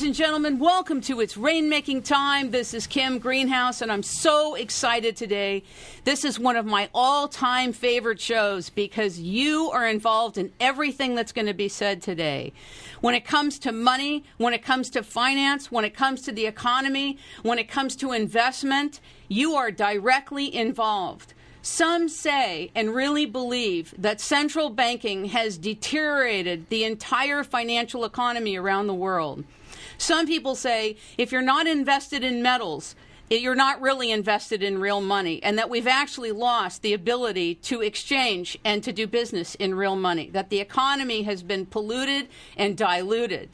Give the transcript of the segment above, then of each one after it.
Ladies and gentlemen, welcome to It's Rainmaking Time. This is Kim Greenhouse, and I'm so excited today. This is one of my all time favorite shows because you are involved in everything that's going to be said today. When it comes to money, when it comes to finance, when it comes to the economy, when it comes to investment, you are directly involved. Some say and really believe that central banking has deteriorated the entire financial economy around the world. Some people say if you're not invested in metals, you're not really invested in real money, and that we've actually lost the ability to exchange and to do business in real money, that the economy has been polluted and diluted.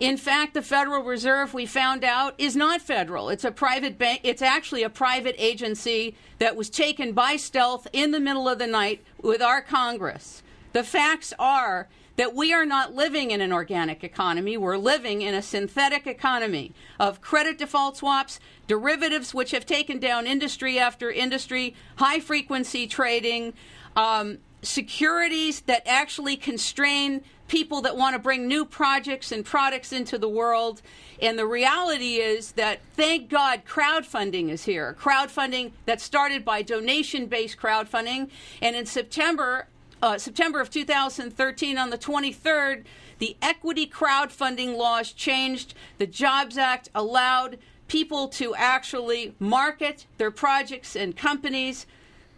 In fact, the Federal Reserve, we found out, is not federal. It's a private bank. It's actually a private agency that was taken by stealth in the middle of the night with our Congress. The facts are that we are not living in an organic economy. We're living in a synthetic economy of credit default swaps, derivatives, which have taken down industry after industry, high frequency trading, um, securities that actually constrain people that want to bring new projects and products into the world. And the reality is that, thank God, crowdfunding is here. Crowdfunding that started by donation based crowdfunding. And in September, uh, September of 2013, on the 23rd, the equity crowdfunding laws changed. The Jobs Act allowed people to actually market their projects and companies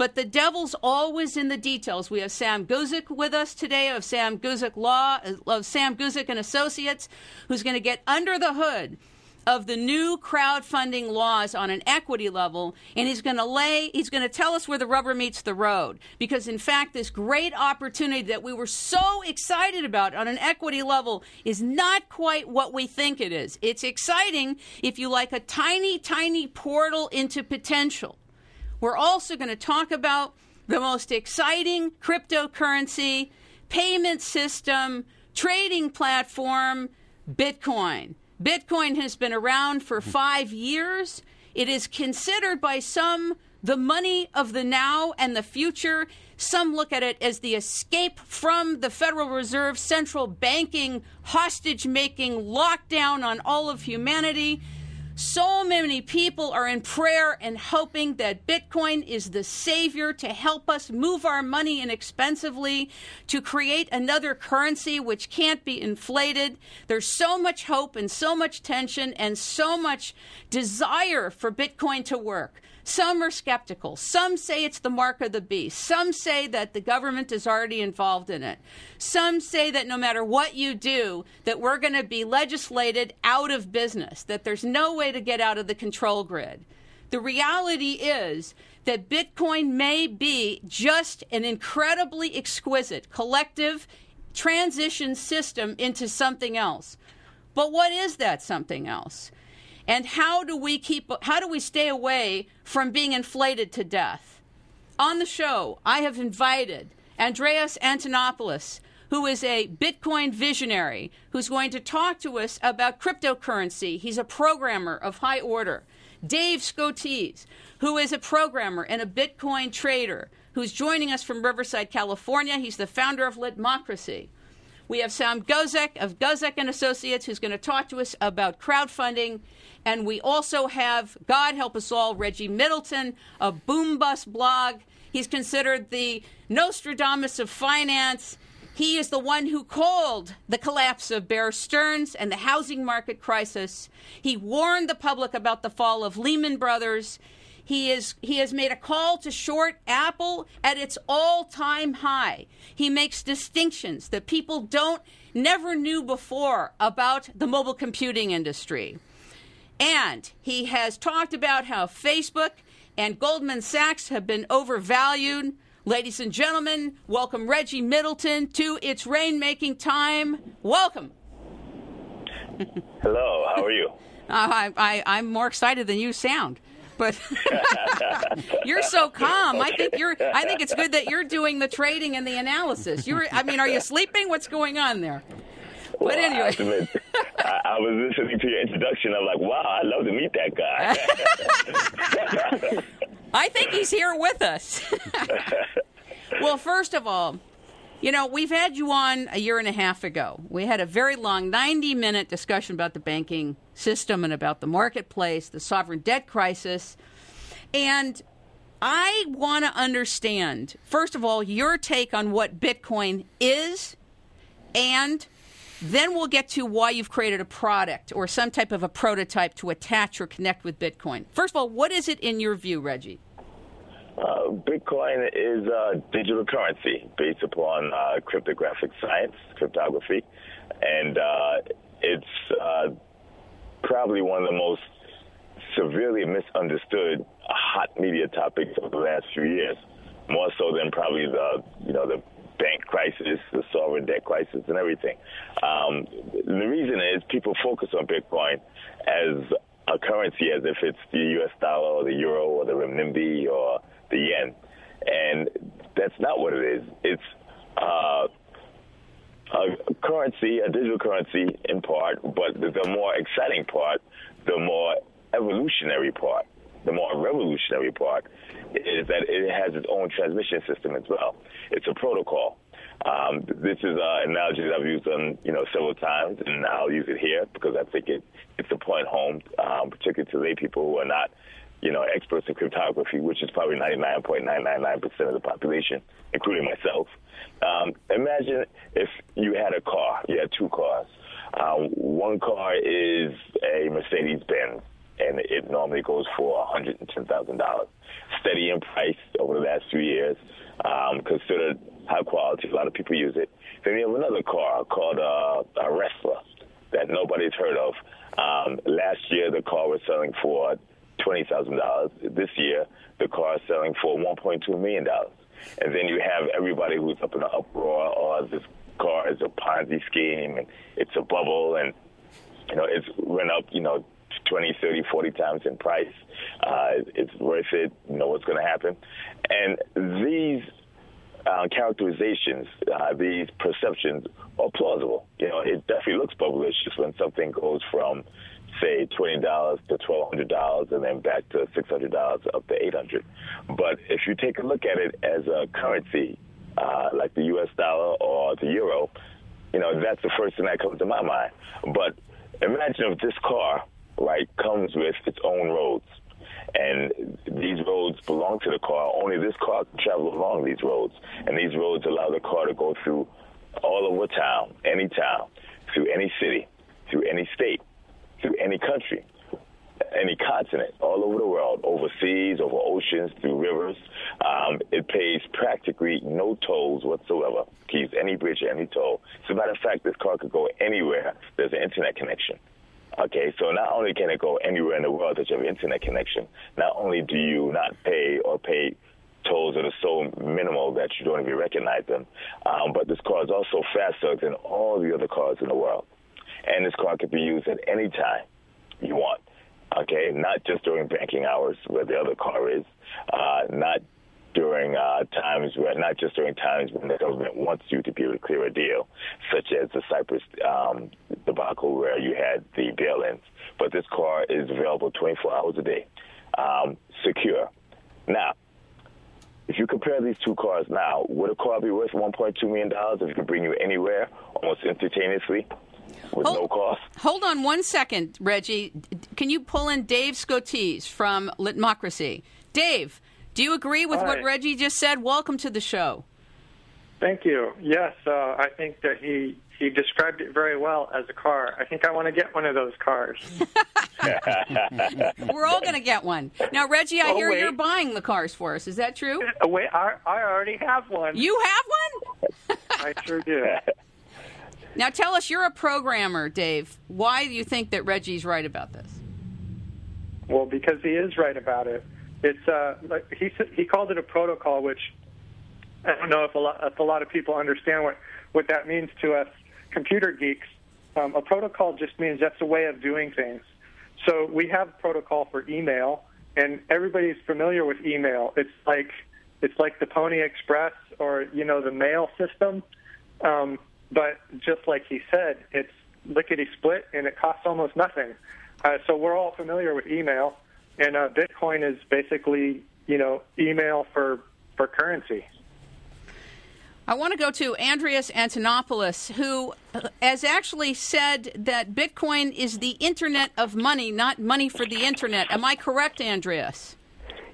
but the devil's always in the details. We have Sam Guzik with us today of Sam Guzik Law, of Sam Guzik and Associates, who's going to get under the hood of the new crowdfunding laws on an equity level and he's going to lay he's going to tell us where the rubber meets the road. Because in fact this great opportunity that we were so excited about on an equity level is not quite what we think it is. It's exciting if you like a tiny tiny portal into potential. We're also going to talk about the most exciting cryptocurrency, payment system, trading platform, Bitcoin. Bitcoin has been around for hmm. five years. It is considered by some the money of the now and the future. Some look at it as the escape from the Federal Reserve central banking hostage making lockdown on all of humanity. So many people are in prayer and hoping that Bitcoin is the savior to help us move our money inexpensively, to create another currency which can't be inflated. There's so much hope and so much tension and so much desire for Bitcoin to work. Some are skeptical. Some say it's the mark of the beast. Some say that the government is already involved in it. Some say that no matter what you do, that we're going to be legislated out of business, that there's no way to get out of the control grid. The reality is that Bitcoin may be just an incredibly exquisite collective transition system into something else. But what is that something else? And how do we keep how do we stay away from being inflated to death? On the show, I have invited Andreas Antonopoulos, who is a Bitcoin visionary, who's going to talk to us about cryptocurrency. He's a programmer of high order. Dave Scotese, who is a programmer and a Bitcoin trader, who's joining us from Riverside, California. He's the founder of Litmocracy. We have Sam Guzik of Guzik and Associates, who's going to talk to us about crowdfunding. And we also have, God help us all, Reggie Middleton of Boom Bust blog. He's considered the Nostradamus of finance. He is the one who called the collapse of Bear Stearns and the housing market crisis. He warned the public about the fall of Lehman Brothers. He, is, he has made a call to short Apple at its all time high. He makes distinctions that people don't never knew before about the mobile computing industry. And he has talked about how Facebook and Goldman Sachs have been overvalued. Ladies and gentlemen, welcome Reggie Middleton to It's Rainmaking Time. Welcome. Hello, how are you? Uh, I, I, am more excited than you sound. But you're so calm. I think you're. I think it's good that you're doing the trading and the analysis. You're. I mean, are you sleeping? What's going on there? But anyway, I, I, was listening to your introduction. I'm like, wow, I'd love to meet that guy. I think he's here with us. well, first of all, You know, we've had you on a year and a half ago. We had a very long 90 minute discussion about the banking system and about the marketplace, the sovereign debt crisis. And I want to understand, first of all, your take on what Bitcoin is, and then we'll get to why you've created a product or some type of a prototype to attach or connect with Bitcoin. First of all, what is it in your view, Reggie? Uh, Bitcoin is a digital currency based upon uh, cryptographic science, cryptography, and uh, it's uh, probably one of the most severely misunderstood hot media topics of the last few years, more so than probably the you know the bank crisis, the sovereign debt crisis, and everything. Um, the reason is people focus on Bitcoin as a currency as if it's the U.S. dollar or the euro or the renminbi or the yen, and that's not what it is. It's uh, a currency, a digital currency in part, but the more exciting part, the more evolutionary part, the more revolutionary part is that it has its own transmission system as well. It's a protocol. Um, this is an analogy that I've used on you know several times, and I'll use it here because I think it it's a point home, um, particularly to lay people who are not you know experts in cryptography, which is probably 99.999 percent of the population, including myself. Um, imagine if you had a car, you had two cars. Um, one car is a Mercedes Benz and it normally goes for $110,000. Steady in price over the last few years, um, considered high quality. A lot of people use it. Then you have another car called uh, a Wrestler that nobody's heard of. Um, last year, the car was selling for $20,000. This year, the car is selling for $1.2 million. And then you have everybody who's up in an uproar, or oh, this car is a Ponzi scheme, and it's a bubble, and you know, it's went up, you know, 20, 30, 40 times in price. Uh, it's worth it. You know what's going to happen. And these uh, characterizations, uh, these perceptions are plausible. You know, it definitely looks bubblicious when something goes from, say, twenty dollars to twelve hundred dollars, and then back to six hundred dollars up to eight hundred. But if you take a look at it as a currency, uh, like the U.S. dollar or the euro, you know, that's the first thing that comes to my mind. But imagine if this car right, comes with its own roads. And these roads belong to the car. Only this car can travel along these roads. And these roads allow the car to go through all over town, any town, through any city, through any state, through any country, any continent, all over the world, overseas, over oceans, through rivers. Um, it pays practically no tolls whatsoever. Keeps any bridge, any toll. As a matter of fact, this car could go anywhere. There's an internet connection. Okay, so not only can it go anywhere in the world that you have internet connection, not only do you not pay or pay tolls that are so minimal that you don't even recognize them, um, but this car is also faster than all the other cars in the world. And this car can be used at any time you want. Okay, not just during banking hours where the other car is, uh, not during uh, times where, not just during times when the government wants you to be able to clear a deal, such as the Cyprus um, debacle where you had the bail-ins. But this car is available 24 hours a day, um, secure. Now, if you compare these two cars now, would a car be worth 1.2 million dollars if it could bring you anywhere almost instantaneously? With hold, no cost. Hold on one second, Reggie. Can you pull in Dave Scotese from Litmocracy? Dave, do you agree with Hi. what Reggie just said? Welcome to the show. Thank you. Yes, uh, I think that he he described it very well as a car. I think I want to get one of those cars. We're all going to get one. Now, Reggie, I oh, hear wait. you're buying the cars for us. Is that true? Uh, wait, I, I already have one. You have one? I sure do. Now, tell us, you're a programmer, Dave. Why do you think that Reggie's right about this? Well, because he is right about it. It's uh, he he called it a protocol, which I don't know if a lot if a lot of people understand what what that means to us computer geeks. Um, a protocol just means that's a way of doing things. So we have protocol for email, and everybody's familiar with email. It's like it's like the Pony Express or you know the mail system, um, but just like he said, it's lickety split and it costs almost nothing. Uh, so we're all familiar with email and uh, Bitcoin is basically you know email for for currency. I want to go to Andreas Antonopoulos, who has actually said that Bitcoin is the internet of money, not money for the internet. Am I correct, Andreas?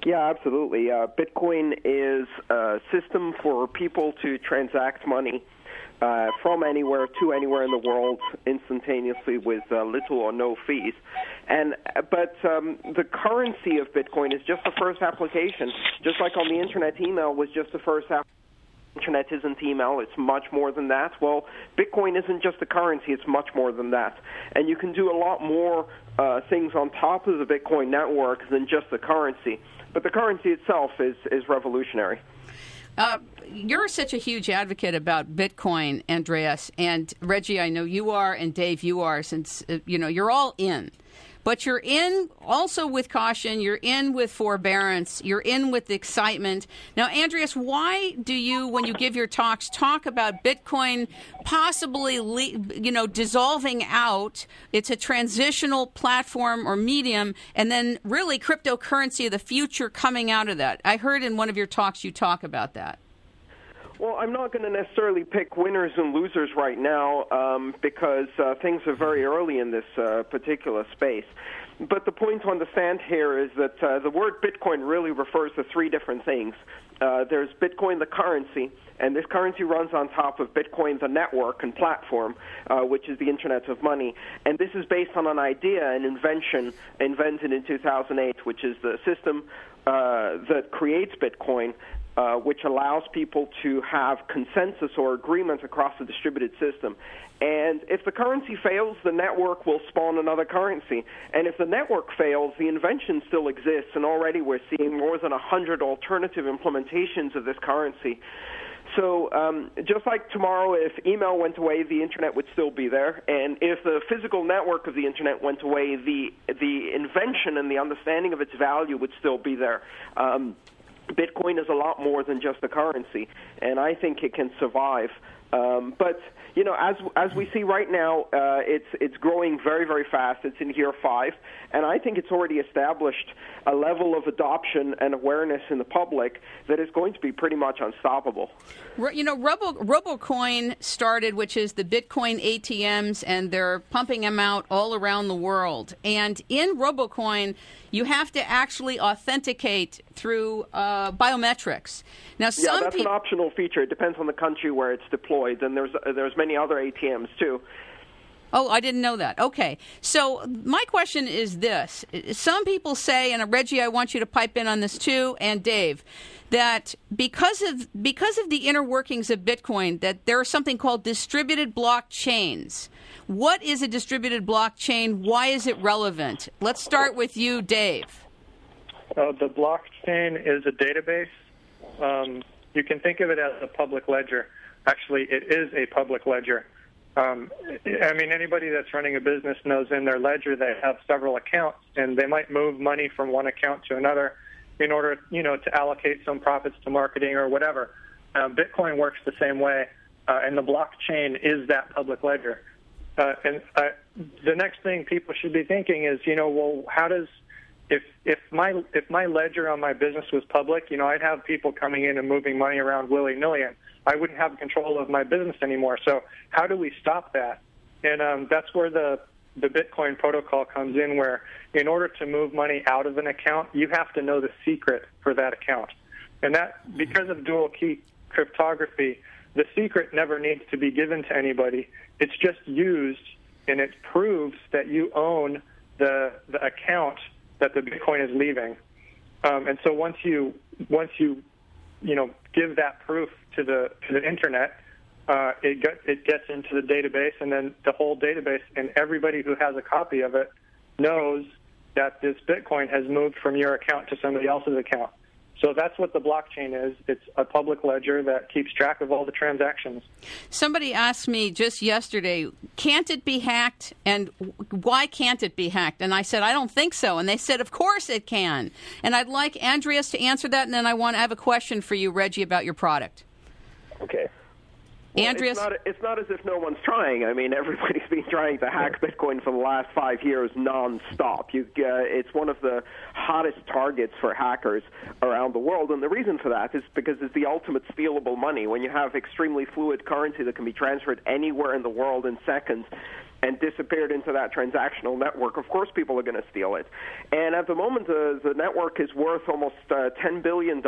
Yeah, absolutely. Uh, Bitcoin is a system for people to transact money uh, from anywhere to anywhere in the world instantaneously with uh, little or no fees. And but um, the currency of Bitcoin is just the first application, just like on the internet, email was just the first application internet isn't email, it's much more than that. Well, Bitcoin isn't just a currency, it's much more than that. And you can do a lot more uh, things on top of the Bitcoin network than just the currency. But the currency itself is, is revolutionary. Uh, you're such a huge advocate about Bitcoin, Andreas, and Reggie. I know you are, and Dave, you are. Since uh, you know you're all in, but you're in also with caution, you're in with forbearance, you're in with excitement. Now, Andreas, why do you, when you give your talks, talk about Bitcoin possibly, you know, dissolving out? It's a transitional platform or medium, and then really cryptocurrency of the future coming out of that. I heard in one of your talks you talk about that. Well, I'm not going to necessarily pick winners and losers right now um, because uh, things are very early in this uh, particular space. But the point to understand here is that uh, the word Bitcoin really refers to three different things. Uh, there's Bitcoin, the currency, and this currency runs on top of Bitcoin, the network and platform, uh, which is the Internet of Money. And this is based on an idea, an invention invented in 2008, which is the system uh, that creates Bitcoin uh, which allows people to have consensus or agreement across the distributed system. And if the currency fails, the network will spawn another currency. And if the network fails, the invention still exists, and already we're seeing more than 100 alternative implementations of this currency. So, um, just like tomorrow, if email went away, the internet would still be there, and if the physical network of the internet went away, the the invention and the understanding of its value would still be there. Um, Bitcoin is a lot more than just a currency, and I think it can survive. Um, but you know, as as we see right now, uh, it's it's growing very very fast. It's in year five, and I think it's already established a level of adoption and awareness in the public that is going to be pretty much unstoppable. You know, Robo, RoboCoin started, which is the Bitcoin ATMs, and they're pumping them out all around the world. And in RoboCoin, you have to actually authenticate through uh, biometrics. Now, some yeah, that's pe- an optional feature. It depends on the country where it's deployed, and there's uh, there's many other ATMs too. Oh, I didn't know that. Okay. So, my question is this. Some people say, and Reggie, I want you to pipe in on this too, and Dave, that because of because of the inner workings of Bitcoin, that there is something called distributed blockchains. What is a distributed blockchain? Why is it relevant? Let's start with you, Dave. Uh, the blockchain is a database. Um, you can think of it as a public ledger. Actually, it is a public ledger. Um, I mean, anybody that's running a business knows in their ledger they have several accounts, and they might move money from one account to another in order, you know, to allocate some profits to marketing or whatever. Um, Bitcoin works the same way, uh, and the blockchain is that public ledger. Uh, and uh, the next thing people should be thinking is, you know, well, how does if if my if my ledger on my business was public, you know, I'd have people coming in and moving money around willy nilly, and I wouldn't have control of my business anymore. So how do we stop that? And um, that's where the the Bitcoin protocol comes in, where in order to move money out of an account, you have to know the secret for that account. And that, because of dual key cryptography, the secret never needs to be given to anybody. It's just used, and it proves that you own the the account that the Bitcoin is leaving. Um, and so once you once you you know give that proof to the to the internet, uh, it, get, it gets into the database, and then the whole database and everybody who has a copy of it knows that this Bitcoin has moved from your account to somebody else's account. So that's what the blockchain is. It's a public ledger that keeps track of all the transactions. Somebody asked me just yesterday, can't it be hacked? And why can't it be hacked? And I said, I don't think so. And they said, of course it can. And I'd like Andreas to answer that. And then I want to have a question for you, Reggie, about your product. Okay. Andreas? It's not, it's not as if no one's trying. I mean, everybody's been trying to hack Bitcoin for the last five years nonstop. You, uh, it's one of the hottest targets for hackers around the world, and the reason for that is because it's the ultimate stealable money. When you have extremely fluid currency that can be transferred anywhere in the world in seconds, and disappeared into that transactional network, of course people are going to steal it. And at the moment, the, the network is worth almost uh, $10 billion,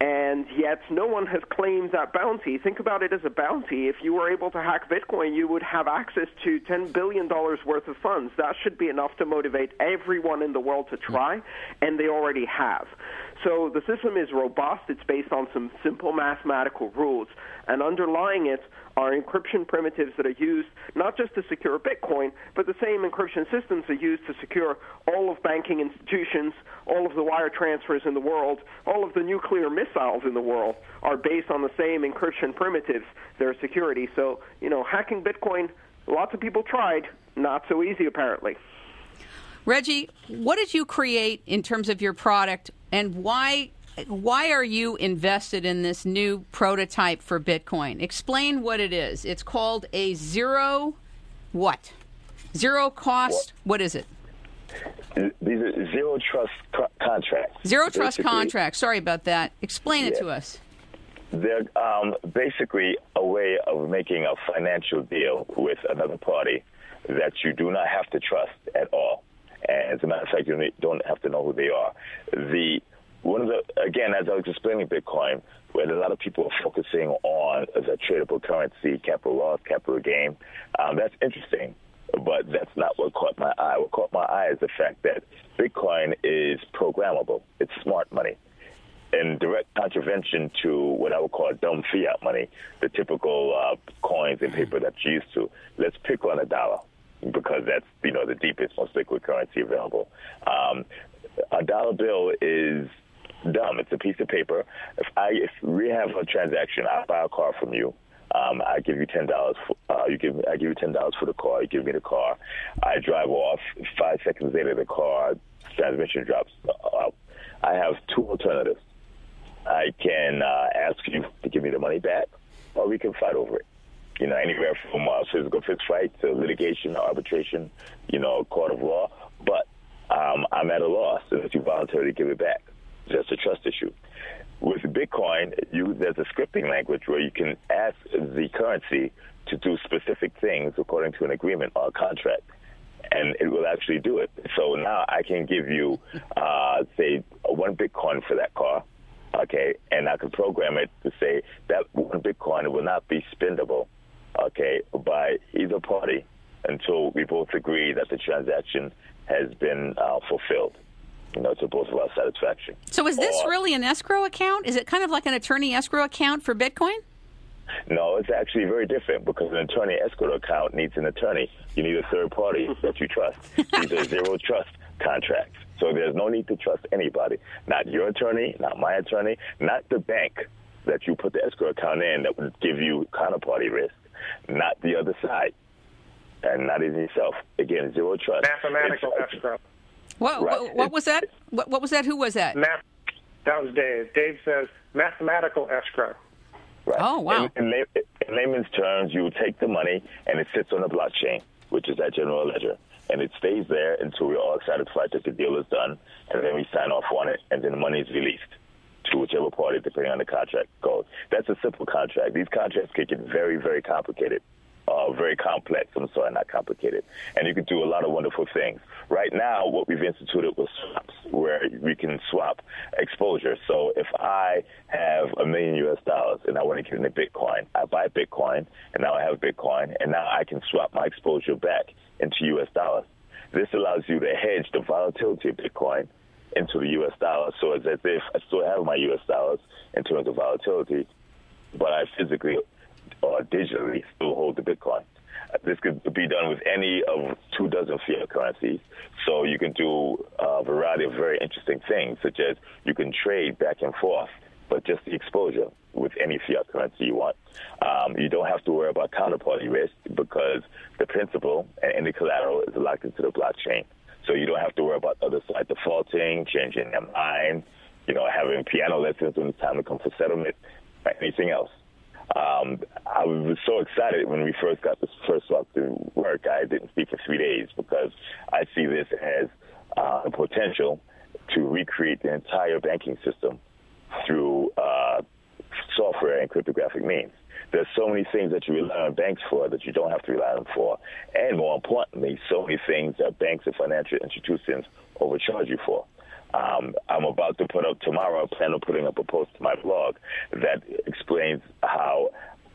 and yet no one has claimed that bounty. Think about it as a bounty. If you were able to hack Bitcoin, you would have access to $10 billion worth of funds. That should be enough to motivate everyone in the world to try, and they already have. So the system is robust. It's based on some simple mathematical rules, and underlying it are encryption primitives that are used not just to secure Bitcoin, but the same encryption systems are used to secure all of banking institutions, all of the wire transfers in the world, all of the nuclear missiles in the world are based on the same encryption primitives, their security. So, you know, hacking Bitcoin, lots of people tried, not so easy apparently. Reggie, what did you create in terms of your product, and why why are you invested in this new prototype for Bitcoin? Explain what it is. It's called a zero what? Zero cost. What is it? These are zero trust co- contracts. Zero trust basically. contracts. Sorry about that. Explain it to us. They're um, basically a way of making a financial deal with another party that you do not have to trust at all. And as a matter of fact, you don't have to know who they are. The one of the again, as I was explaining Bitcoin, where a lot of people are focusing on the tradable currency, capital loss, capital gain. Um, that's interesting, but that's not what caught my eye. What caught my eye is the fact that Bitcoin is programmable. It's smart money. In direct contravention to what I would call dumb fiat money, the typical uh, coins and paper that's used to. Let's pick on a dollar because that's you know the deepest, most liquid currency available. Um, a dollar bill is dumb. It's a piece of paper. If I if we have a transaction, I buy a car from you. Um, I give you ten dollars. Uh, you give I give you ten dollars for the car. You give me the car. I drive off. Five seconds later, the car transmission drops out. I have two alternatives. I can uh, ask you to give me the money back, or we can fight over it. You know, anywhere from a physical fist fight to litigation, arbitration, you know, court of law. But um, I'm at a loss unless you voluntarily give it back. That's a trust issue. With Bitcoin, you, there's a scripting language where you can ask the currency to do specific things according to an agreement or a contract, and it will actually do it. So now I can give you, uh, say, one Bitcoin for that car, okay, and I can program it to say that one Bitcoin will not be spendable, okay, by either party until we both agree that the transaction has been uh, fulfilled you know, to both of our satisfaction. So is this or, really an escrow account? Is it kind of like an attorney escrow account for Bitcoin? No, it's actually very different because an attorney escrow account needs an attorney. You need a third party that you trust. These are zero trust contracts. So there's no need to trust anybody. Not your attorney, not my attorney, not the bank that you put the escrow account in that would give you counterparty risk, not the other side, and not even yourself. Again, zero trust. Mathematical it's, escrow. What, right. what, what was that? What, what, was that? Who was that? Math, that was Dave. Dave says mathematical escrow. Right. Oh, wow. In, in, lay, in layman's terms, you take the money and it sits on the blockchain, which is that general ledger. And it stays there until we're all satisfied that the deal is done, and then we sign off on it, and then the money is released to whichever party, depending on the contract goes. That's a simple contract. These contracts can get very, very complicated uh, very complex. I'm sorry, not complicated. And you can do a lot of wonderful things. Right now, what we've instituted was swaps, where we can swap exposure. So if I have a million U.S. dollars and I want to get into Bitcoin, I buy Bitcoin, and now I have Bitcoin, and now I can swap my exposure back into U.S. dollars. This allows you to hedge the volatility of Bitcoin into the U.S. dollar. So it's as if I still have my U.S. dollars in terms of volatility, but I physically or digitally still hold the Bitcoin. This could be done with any of two dozen fiat currencies. So you can do a variety of very interesting things, such as you can trade back and forth, but just the exposure with any fiat currency you want. Um, you don't have to worry about counterparty risk because the principal and any collateral is locked into the blockchain. So you don't have to worry about other side defaulting, changing their mind, you know, having piano lessons when it's time to come for settlement, or anything else. Um, I was so excited when we first got this first off to work. I didn't speak for three days because I see this as uh, a potential to recreate the entire banking system through uh, software and cryptographic means. There's so many things that you rely on banks for that you don't have to rely on them for. And more importantly, so many things that banks and financial institutions overcharge you for. Um, I'm about to put up tomorrow, I plan on putting up a post to my blog that explains how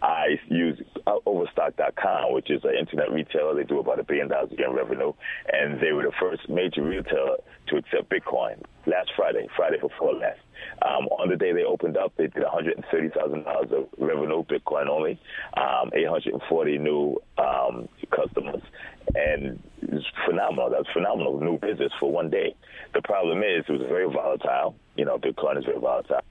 I use uh, Overstock.com, which is an internet retailer. They do about a billion dollars in revenue, and they were the first major retailer to accept Bitcoin last Friday, Friday before last. Um, on the day they opened up, they did $130,000 of revenue, Bitcoin only, um, 840 new um, customers, and it was phenomenal. That was phenomenal new business for one day. The problem is it was very volatile. You know, Bitcoin is very volatile.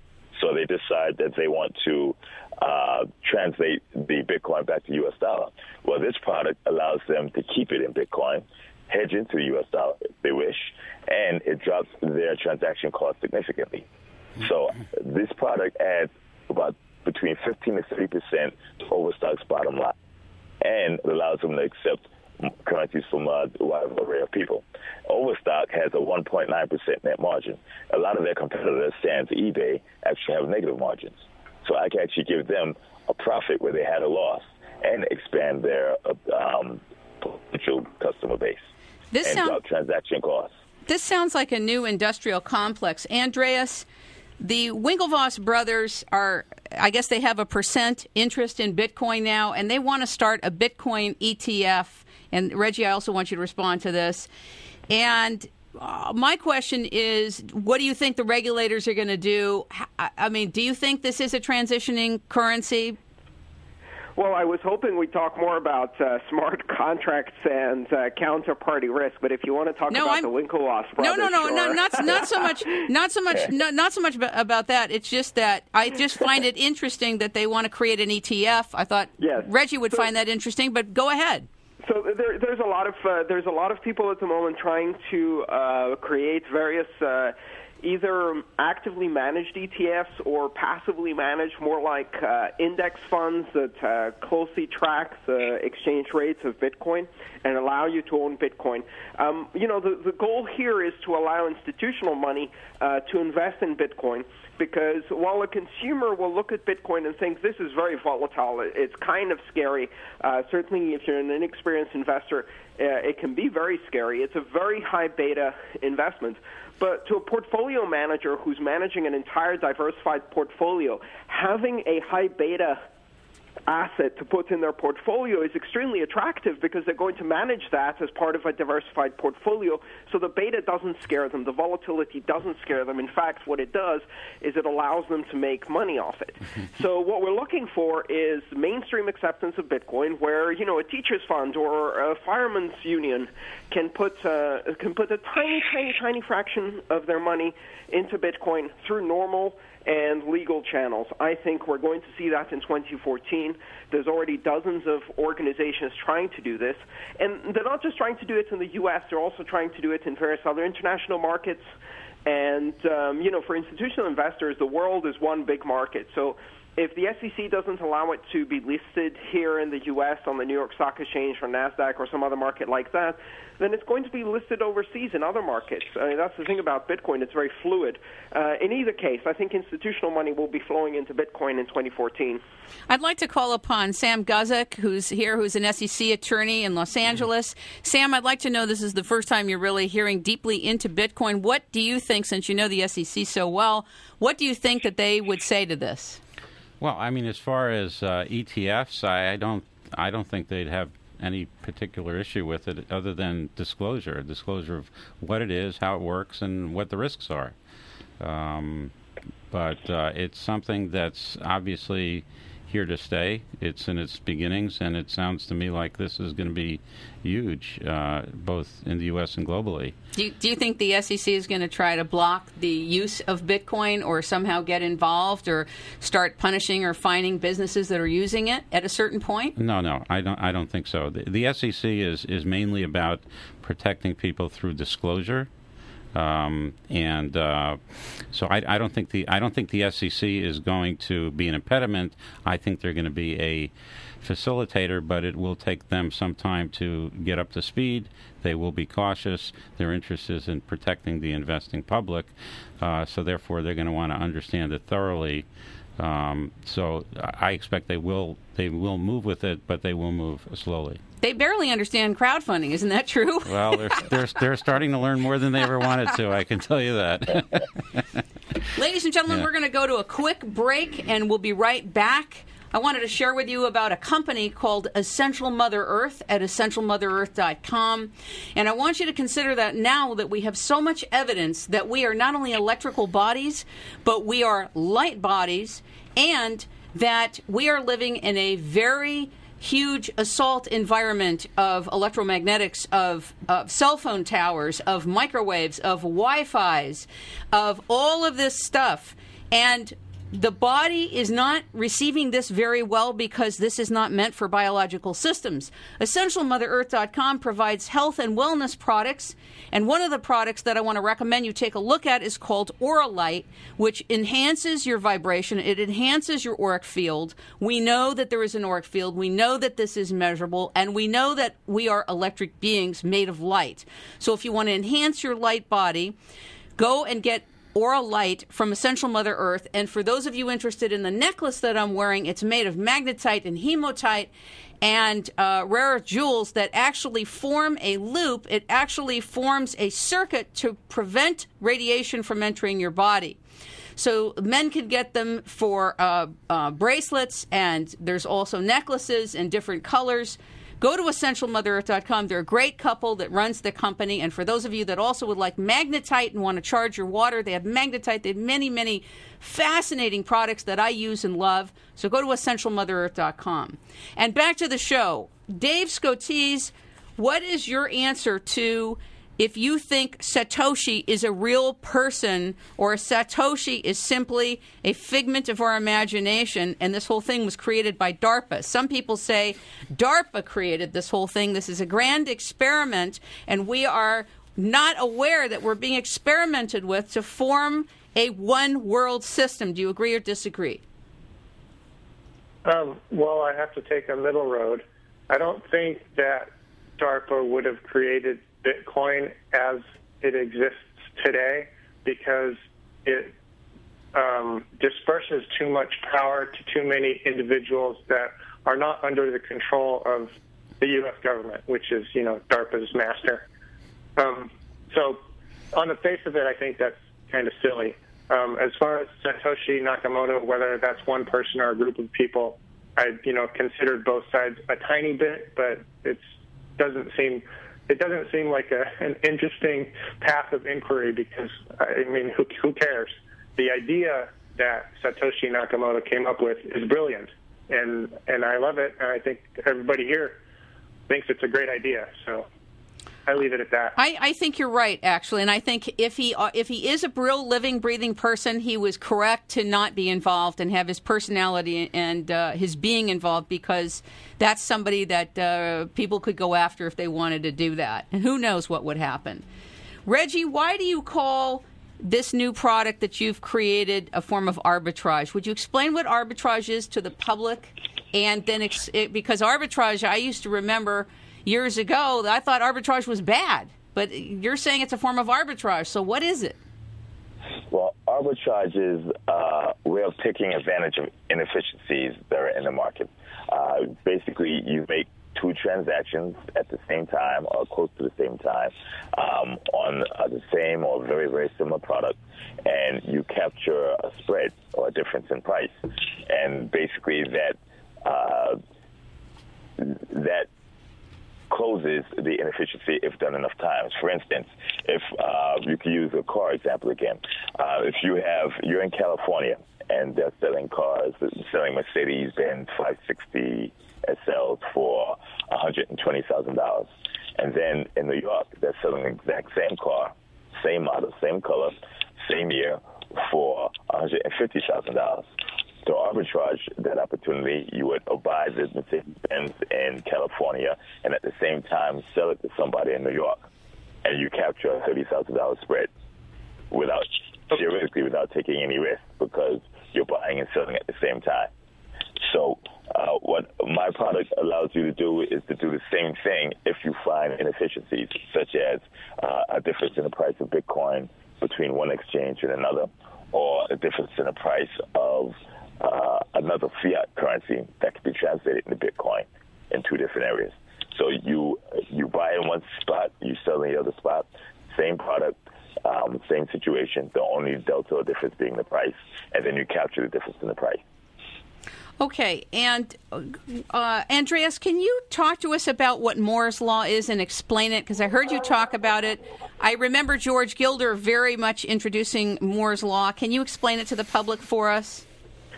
So they decide that they want to uh, translate the Bitcoin back to U.S. dollar. Well, this product allows them to keep it in Bitcoin, hedge into the U.S. dollar if they wish, and it drops their transaction cost significantly. So this product adds about between 15 to 30 percent to Overstock's bottom line, and allows them to accept currencies from a wide array of people. Overstock has a 1.9 percent net margin. A lot of their competitors, sans eBay, actually have negative margins. So I can actually give them a profit where they had a loss and expand their um, potential customer base this and sound, transaction costs. This sounds like a new industrial complex. Andreas, the Winklevoss brothers are, I guess they have a percent interest in Bitcoin now, and they want to start a Bitcoin ETF. And Reggie, I also want you to respond to this. And uh, my question is, what do you think the regulators are going to do? I mean, do you think this is a transitioning currency? Well, I was hoping we'd talk more about uh, smart contracts and uh, counterparty risk, but if you want to talk no, about I'm, the Winklevoss brothers, no, no, no, sure. no, not not so much, not so much, no, not so much about that. It's just that I just find it interesting that they want to create an ETF. I thought yes. Reggie would so, find that interesting, but go ahead. So there, there's a lot of uh, there's a lot of people at the moment trying to uh, create various uh, either actively managed ETFs or passively managed, more like uh, index funds that uh, closely track the exchange rates of Bitcoin and allow you to own Bitcoin. Um, you know, the, the goal here is to allow institutional money uh, to invest in Bitcoin because while a consumer will look at Bitcoin and think this is very volatile, it's kind of scary. Uh, certainly, if you're an inexperienced investor, uh, it can be very scary. It's a very high beta investment. But to a portfolio manager who's managing an entire diversified portfolio, having a high beta asset to put in their portfolio is extremely attractive because they're going to manage that as part of a diversified portfolio. So the beta doesn't scare them, the volatility doesn't scare them. In fact, what it does is it allows them to make money off it. so what we're looking for is mainstream acceptance of Bitcoin, where you know a teachers fund or a firemen's union can put uh, can put a tiny, tiny, tiny fraction of their money into Bitcoin through normal and legal channels. I think we're going to see that in 2014. There's already dozens of organizations trying to do this, and they're not just trying to do it in the U.S. They're also trying to do it in various other international markets. And um, you know, for institutional investors, the world is one big market. So if the SEC doesn't allow it to be listed here in the U.S. on the New York Stock Exchange or NASDAQ or some other market like that, then it's going to be listed overseas in other markets. I mean, that's the thing about Bitcoin. It's very fluid. Uh, in either case, I think institutional money will be flowing into Bitcoin in 2014. I'd like to call upon Sam Guzik, who's here, who's an SEC attorney in Los Angeles. Sam, I'd like to know this is the first time you're really hearing deeply into Bitcoin. What do you think, since you know the SEC so well, what do you think that they would say to this? Well, I mean, as far as uh, ETFs, I, I, don't, I don't think they'd have any particular issue with it other than disclosure, disclosure of what it is, how it works, and what the risks are. Um, but uh, it's something that's obviously here to stay. It's in its beginnings, and it sounds to me like this is going to be huge, uh, both in the U.S. and globally. Do you, do you think the SEC is going to try to block the use of Bitcoin, or somehow get involved, or start punishing or fining businesses that are using it at a certain point? No, no, I don't. I don't think so. The, the SEC is is mainly about protecting people through disclosure. Um, and uh, so I, I, don't think the I don't think the SEC is going to be an impediment. I think they're going to be a facilitator, but it will take them some time to get up to speed. They will be cautious. Their interest is in protecting the investing public, uh, so therefore they're going to want to understand it thoroughly. Um, so I expect they will they will move with it, but they will move slowly. They barely understand crowdfunding, isn't that true? well, they're, they're, they're starting to learn more than they ever wanted to. I can tell you that. Ladies and gentlemen, yeah. we're going to go to a quick break, and we'll be right back. I wanted to share with you about a company called Essential Mother Earth at essentialmotherearth.com. And I want you to consider that now that we have so much evidence that we are not only electrical bodies, but we are light bodies, and that we are living in a very huge assault environment of electromagnetics, of, of cell phone towers, of microwaves, of Wi Fi's, of all of this stuff. And the body is not receiving this very well because this is not meant for biological systems. EssentialMotherEarth.com provides health and wellness products, and one of the products that I want to recommend you take a look at is called Auralite, which enhances your vibration. It enhances your auric field. We know that there is an auric field. We know that this is measurable, and we know that we are electric beings made of light. So if you want to enhance your light body, go and get Auralite from Essential Mother Earth. And for those of you interested in the necklace that I'm wearing, it's made of magnetite and hematite and uh, rare jewels that actually form a loop. It actually forms a circuit to prevent radiation from entering your body. So men can get them for uh, uh, bracelets, and there's also necklaces in different colors. Go to essentialmotherearth.com. They're a great couple that runs the company. And for those of you that also would like magnetite and want to charge your water, they have magnetite. They have many, many fascinating products that I use and love. So go to essentialmotherearth.com. And back to the show. Dave Scotese, what is your answer to if you think Satoshi is a real person or Satoshi is simply a figment of our imagination and this whole thing was created by DARPA. Some people say DARPA created this whole thing. This is a grand experiment, and we are not aware that we're being experimented with to form a one world system. Do you agree or disagree? Um, well, I have to take a middle road. I don't think that DARPA would have created Bitcoin as it exists today because it um, disperses too much power to too many individuals that are not under the control of the U.S. government, which is, you know, DARPA's master. Um, so, on the face of it, I think that's kind of silly. Um, as far as Satoshi Nakamoto, whether that's one person or a group of people, I, you know, considered both sides a tiny bit, but it doesn't seem it doesn't seem like a, an interesting path of inquiry because I mean, who, who cares? The idea that Satoshi Nakamoto came up with is brilliant, and and I love it, and I think everybody here thinks it's a great idea. So I leave it at that. I, I think you're right, actually, and I think if he uh, if he is a real living, breathing person, he was correct to not be involved and have his personality and uh, his being involved because that's somebody that uh, people could go after if they wanted to do that, and who knows what would happen. Reggie, why do you call this new product that you've created a form of arbitrage? Would you explain what arbitrage is to the public? And then, ex- it, because arbitrage, I used to remember years ago, I thought arbitrage was bad. But you're saying it's a form of arbitrage. So what is it? Well, arbitrage is uh, a way of taking advantage of inefficiencies that are in the market. Uh, basically, you make two transactions at the same time or close to the same time um, on uh, the same or very, very similar product, and you capture a spread or a difference in price. And basically, that uh, that closes the inefficiency if done enough times. For instance, if uh, you could use a car example again, uh, if you have you're in California and they're selling cars, selling Mercedes Benz 560 SLs for $120,000, and then in New York they're selling the exact same car, same model, same color, same year for $150,000 to arbitrage that opportunity, you would buy the Mercedes Benz in California and at the same time sell it to somebody in New York. And you capture a $30,000 spread. without theoretically without taking any risk because you're buying and selling at the same time. So uh, what my product allows you to do is to do the same thing if you find inefficiencies, such as uh, a difference in the price of Bitcoin between one exchange and another, or a difference in the price of uh, another fiat currency that can be translated into Bitcoin in two different areas. So you you buy in one spot, you sell in the other spot, same product, um, same situation. The only delta or difference being the price, and then you capture the difference in the price. Okay, and uh, Andreas, can you talk to us about what Moore's Law is and explain it? Because I heard you talk about it. I remember George Gilder very much introducing Moore's Law. Can you explain it to the public for us?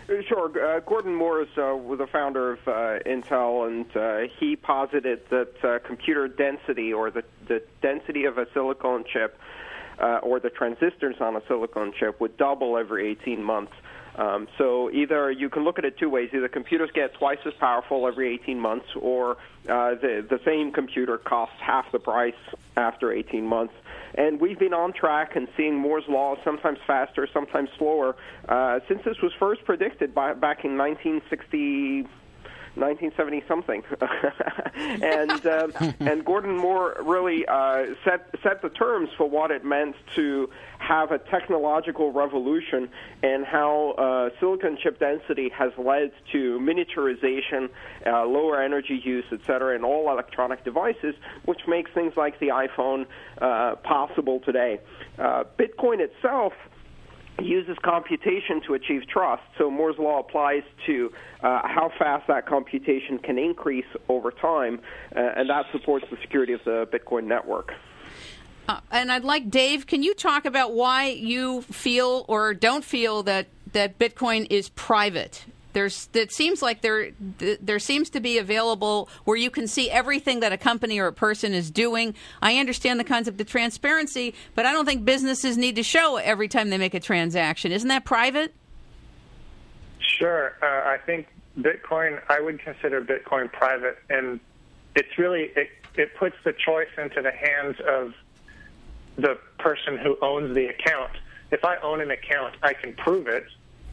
Sure. Uh, Gordon Moore uh, was the founder of uh, Intel, and uh, he posited that uh, computer density, or the, the density of a silicon chip, uh, or the transistors on a silicon chip, would double every 18 months. Um, so either you can look at it two ways: either computers get twice as powerful every 18 months, or the the same computer costs half the price after 18 months. And we've been on track and seeing Moore's law sometimes faster, sometimes slower, uh, since this was first predicted by, back in 1960. 1970 something, and uh, and Gordon Moore really uh, set set the terms for what it meant to have a technological revolution and how uh, silicon chip density has led to miniaturization, uh, lower energy use, et cetera, in all electronic devices, which makes things like the iPhone uh, possible today. Uh, Bitcoin itself uses computation to achieve trust. So Moore's law applies to uh, how fast that computation can increase over time, uh, and that supports the security of the Bitcoin network. Uh, and I'd like Dave. Can you talk about why you feel or don't feel that that Bitcoin is private? There's it seems like there there seems to be available where you can see everything that a company or a person is doing. I understand the concept of transparency, but I don't think businesses need to show every time they make a transaction. Isn't that private? Sure. Uh, I think Bitcoin. I would consider Bitcoin private, and it's really it, it puts the choice into the hands of the person who owns the account. If I own an account, I can prove it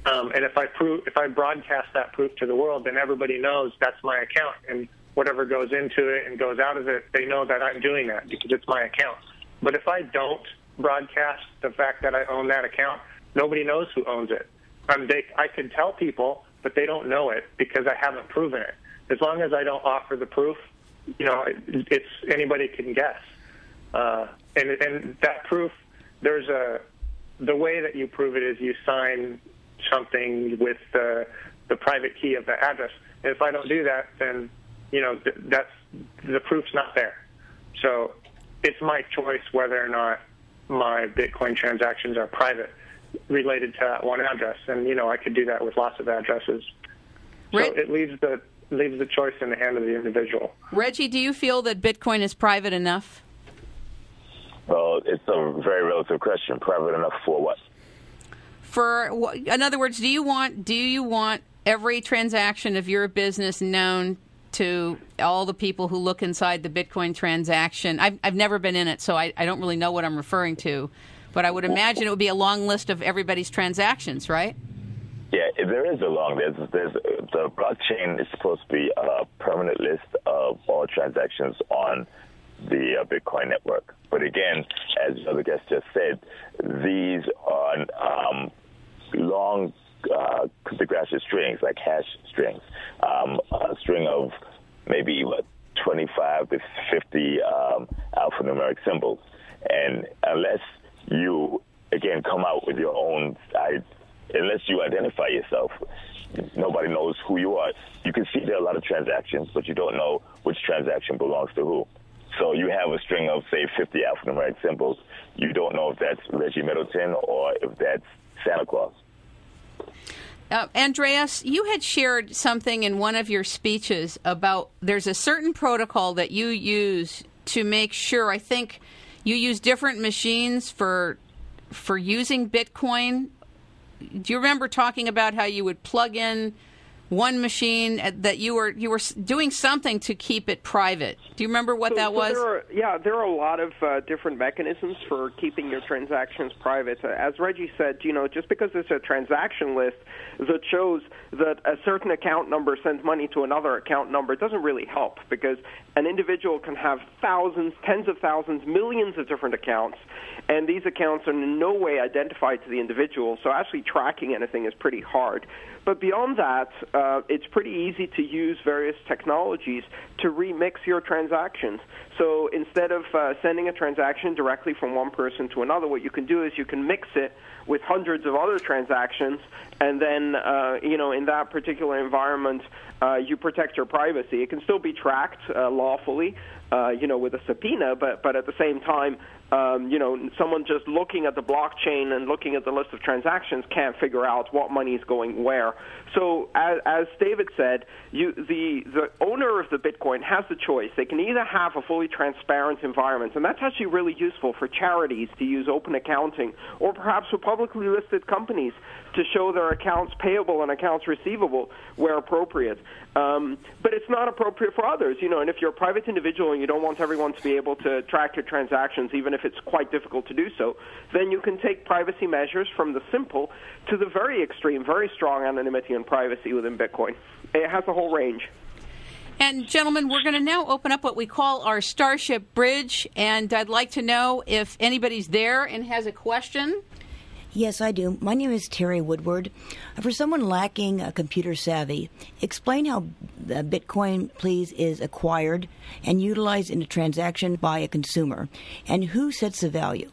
um, and if I prove, if I broadcast that proof to the world, then everybody knows that's my account, and whatever goes into it and goes out of it, they know that I'm doing that because it's my account. But if I don't broadcast the fact that I own that account, nobody knows who owns it. Um, they, I can tell people, but they don't know it because I haven't proven it. As long as I don't offer the proof, you know, it, it's anybody can guess. Uh, and and that proof, there's a the way that you prove it is you sign something with the, the private key of the address. And if I don't do that, then you know th- that's the proof's not there. So it's my choice whether or not my Bitcoin transactions are private related to that one address. And you know I could do that with lots of addresses. So it leaves the leaves the choice in the hand of the individual. Reggie, do you feel that Bitcoin is private enough? Well, it's a very relative question. Private enough for what? For in other words do you want do you want every transaction of your business known to all the people who look inside the bitcoin transaction i've, I've never been in it so I, I don't really know what i'm referring to but i would imagine it would be a long list of everybody's transactions right yeah, there is a long. There's, there's the blockchain is supposed to be a permanent list of all transactions on the uh, Bitcoin network. But again, as the other guest just said, these are um, long uh, cryptographic strings, like hash strings, um, a string of maybe what 25 to 50 um, alphanumeric symbols, and unless you again come out with your own, I, unless you identify yourself, nobody knows who you are. You can see there are a lot of transactions, but you don't know which transaction belongs to who. So you have a string of say 50 alphanumeric symbols. You don't know if that's Reggie Middleton or if that's Santa Claus. Uh, Andreas, you had shared something in one of your speeches about there's a certain protocol that you use to make sure. I think you use different machines for for using Bitcoin. Do you remember talking about how you would plug in one machine uh, that you were you were doing something to keep it private. Do you remember what so, that so was? There are, yeah, there are a lot of uh, different mechanisms for keeping your transactions private. Uh, as Reggie said, you know, just because there's a transaction list that shows that a certain account number sends money to another account number doesn't really help because an individual can have thousands, tens of thousands, millions of different accounts, and these accounts are in no way identified to the individual. So actually tracking anything is pretty hard. But beyond that, uh, it's pretty easy to use various technologies to remix your transactions. So instead of uh, sending a transaction directly from one person to another, what you can do is you can mix it with hundreds of other transactions, and then uh, you know in that particular environment, uh, you protect your privacy. It can still be tracked uh, lawfully, uh, you know, with a subpoena, but but at the same time, um, you know, someone just looking at the blockchain and looking at the list of transactions can't figure out what money is going where. So, as, as David said, you, the the owner of the Bitcoin has the choice. They can either have a fully transparent environment, and that's actually really useful for charities to use open accounting, or perhaps for publicly listed companies to show their accounts payable and accounts receivable where appropriate. Um, but it's not appropriate for others, you know. And if you're a private individual and you don't want everyone to be able to track your transactions, even if it's quite difficult to do so, then you can take privacy measures from the simple to the very extreme, very strong anonymity and privacy within Bitcoin. It has a whole range. And, gentlemen, we're going to now open up what we call our Starship Bridge. And I'd like to know if anybody's there and has a question. Yes, I do. My name is Terry Woodward. For someone lacking a computer savvy, explain how uh, Bitcoin, please, is acquired and utilized in a transaction by a consumer, and who sets the value.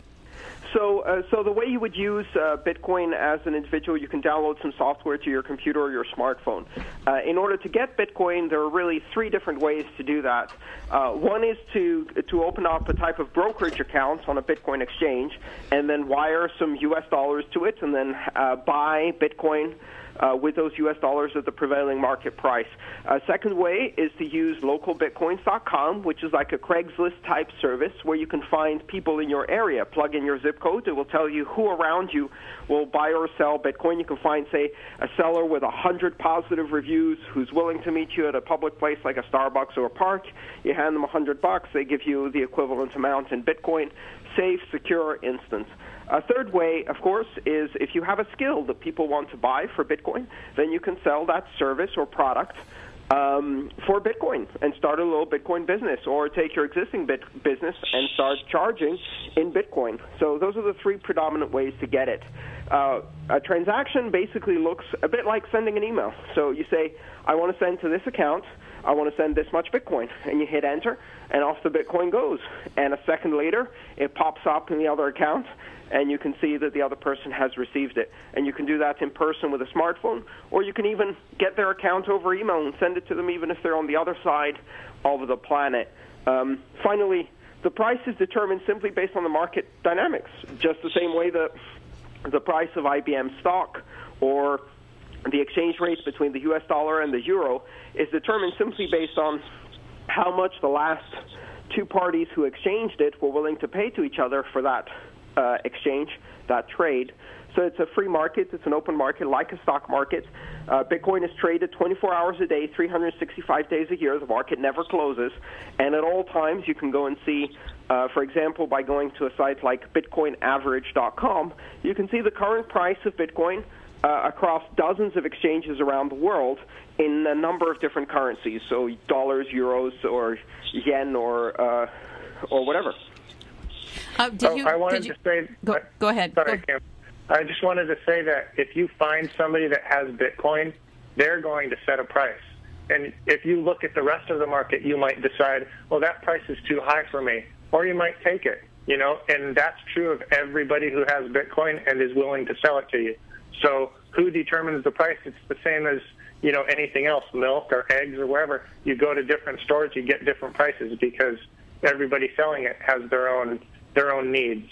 So, uh, so the way you would use uh, Bitcoin as an individual, you can download some software to your computer or your smartphone. Uh, in order to get Bitcoin, there are really three different ways to do that. Uh, one is to to open up a type of brokerage account on a Bitcoin exchange, and then wire some U.S. dollars to it, and then uh, buy Bitcoin uh, with those U.S. dollars at the prevailing market price. A uh, second way is to use localbitcoins.com, which is like a Craigslist type service where you can find people in your area. Plug in your zip code, it will tell you who around you will buy or sell Bitcoin. You can find, say, a seller with 100 positive reviews who's willing to meet you at a public place like a Starbucks or a park. You hand them 100 bucks, they give you the equivalent amount in Bitcoin. Safe, secure, instance. A third way, of course, is if you have a skill that people want to buy for Bitcoin, then you can sell that service or product um, for Bitcoin and start a little Bitcoin business, or take your existing bit business and start charging in Bitcoin. So those are the three predominant ways to get it. Uh, a transaction basically looks a bit like sending an email. So you say, I want to send to this account. I want to send this much Bitcoin. And you hit enter, and off the Bitcoin goes. And a second later, it pops up in the other account, and you can see that the other person has received it. And you can do that in person with a smartphone, or you can even get their account over email and send it to them even if they're on the other side of the planet. Um, finally, the price is determined simply based on the market dynamics, just the same way that the price of IBM stock or the exchange rate between the US dollar and the euro is determined simply based on how much the last two parties who exchanged it were willing to pay to each other for that uh, exchange, that trade. So it's a free market, it's an open market like a stock market. Uh, Bitcoin is traded 24 hours a day, 365 days a year. The market never closes. And at all times, you can go and see, uh, for example, by going to a site like bitcoinaverage.com, you can see the current price of Bitcoin uh, across dozens of exchanges around the world in a number of different currencies, so dollars, euros, or yen, or uh, or whatever. Uh, did oh, you, I wanted did you, to say. Go, go ahead. Sorry, Go. Kim. I just wanted to say that if you find somebody that has Bitcoin, they're going to set a price. And if you look at the rest of the market, you might decide, well, that price is too high for me, or you might take it. You know, and that's true of everybody who has Bitcoin and is willing to sell it to you. So who determines the price? It's the same as you know anything else, milk or eggs or wherever. You go to different stores, you get different prices because everybody selling it has their own their own needs.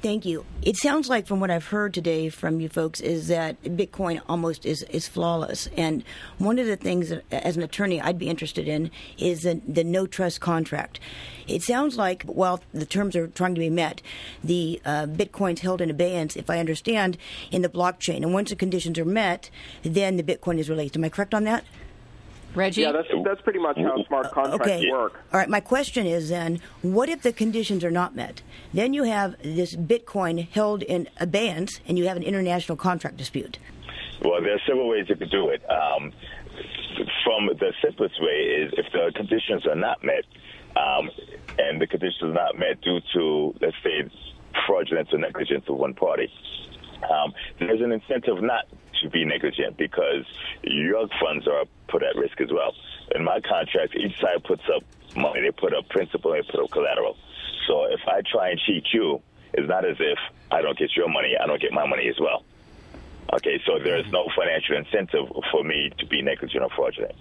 Thank you. It sounds like, from what I've heard today from you folks, is that Bitcoin almost is, is flawless. And one of the things, that, as an attorney, I'd be interested in is the, the no trust contract. It sounds like, while the terms are trying to be met, the uh, Bitcoin's held in abeyance, if I understand, in the blockchain. And once the conditions are met, then the Bitcoin is released. Am I correct on that? Reggie? Yeah, that's that's pretty much how smart contracts okay. work. All right. My question is then, what if the conditions are not met? Then you have this Bitcoin held in abeyance, and you have an international contract dispute. Well, there are several ways you could do it. Um, from the simplest way is if the conditions are not met, um, and the conditions are not met due to, let's say, fraudulence or negligence of one party. Um, there's an incentive not to be negligent because your funds are put at risk as well. In my contract, each side puts up money. They put up principal, they put up collateral. So if I try and cheat you, it's not as if I don't get your money, I don't get my money as well. Okay, so there is no financial incentive for me to be negligent or fraudulent.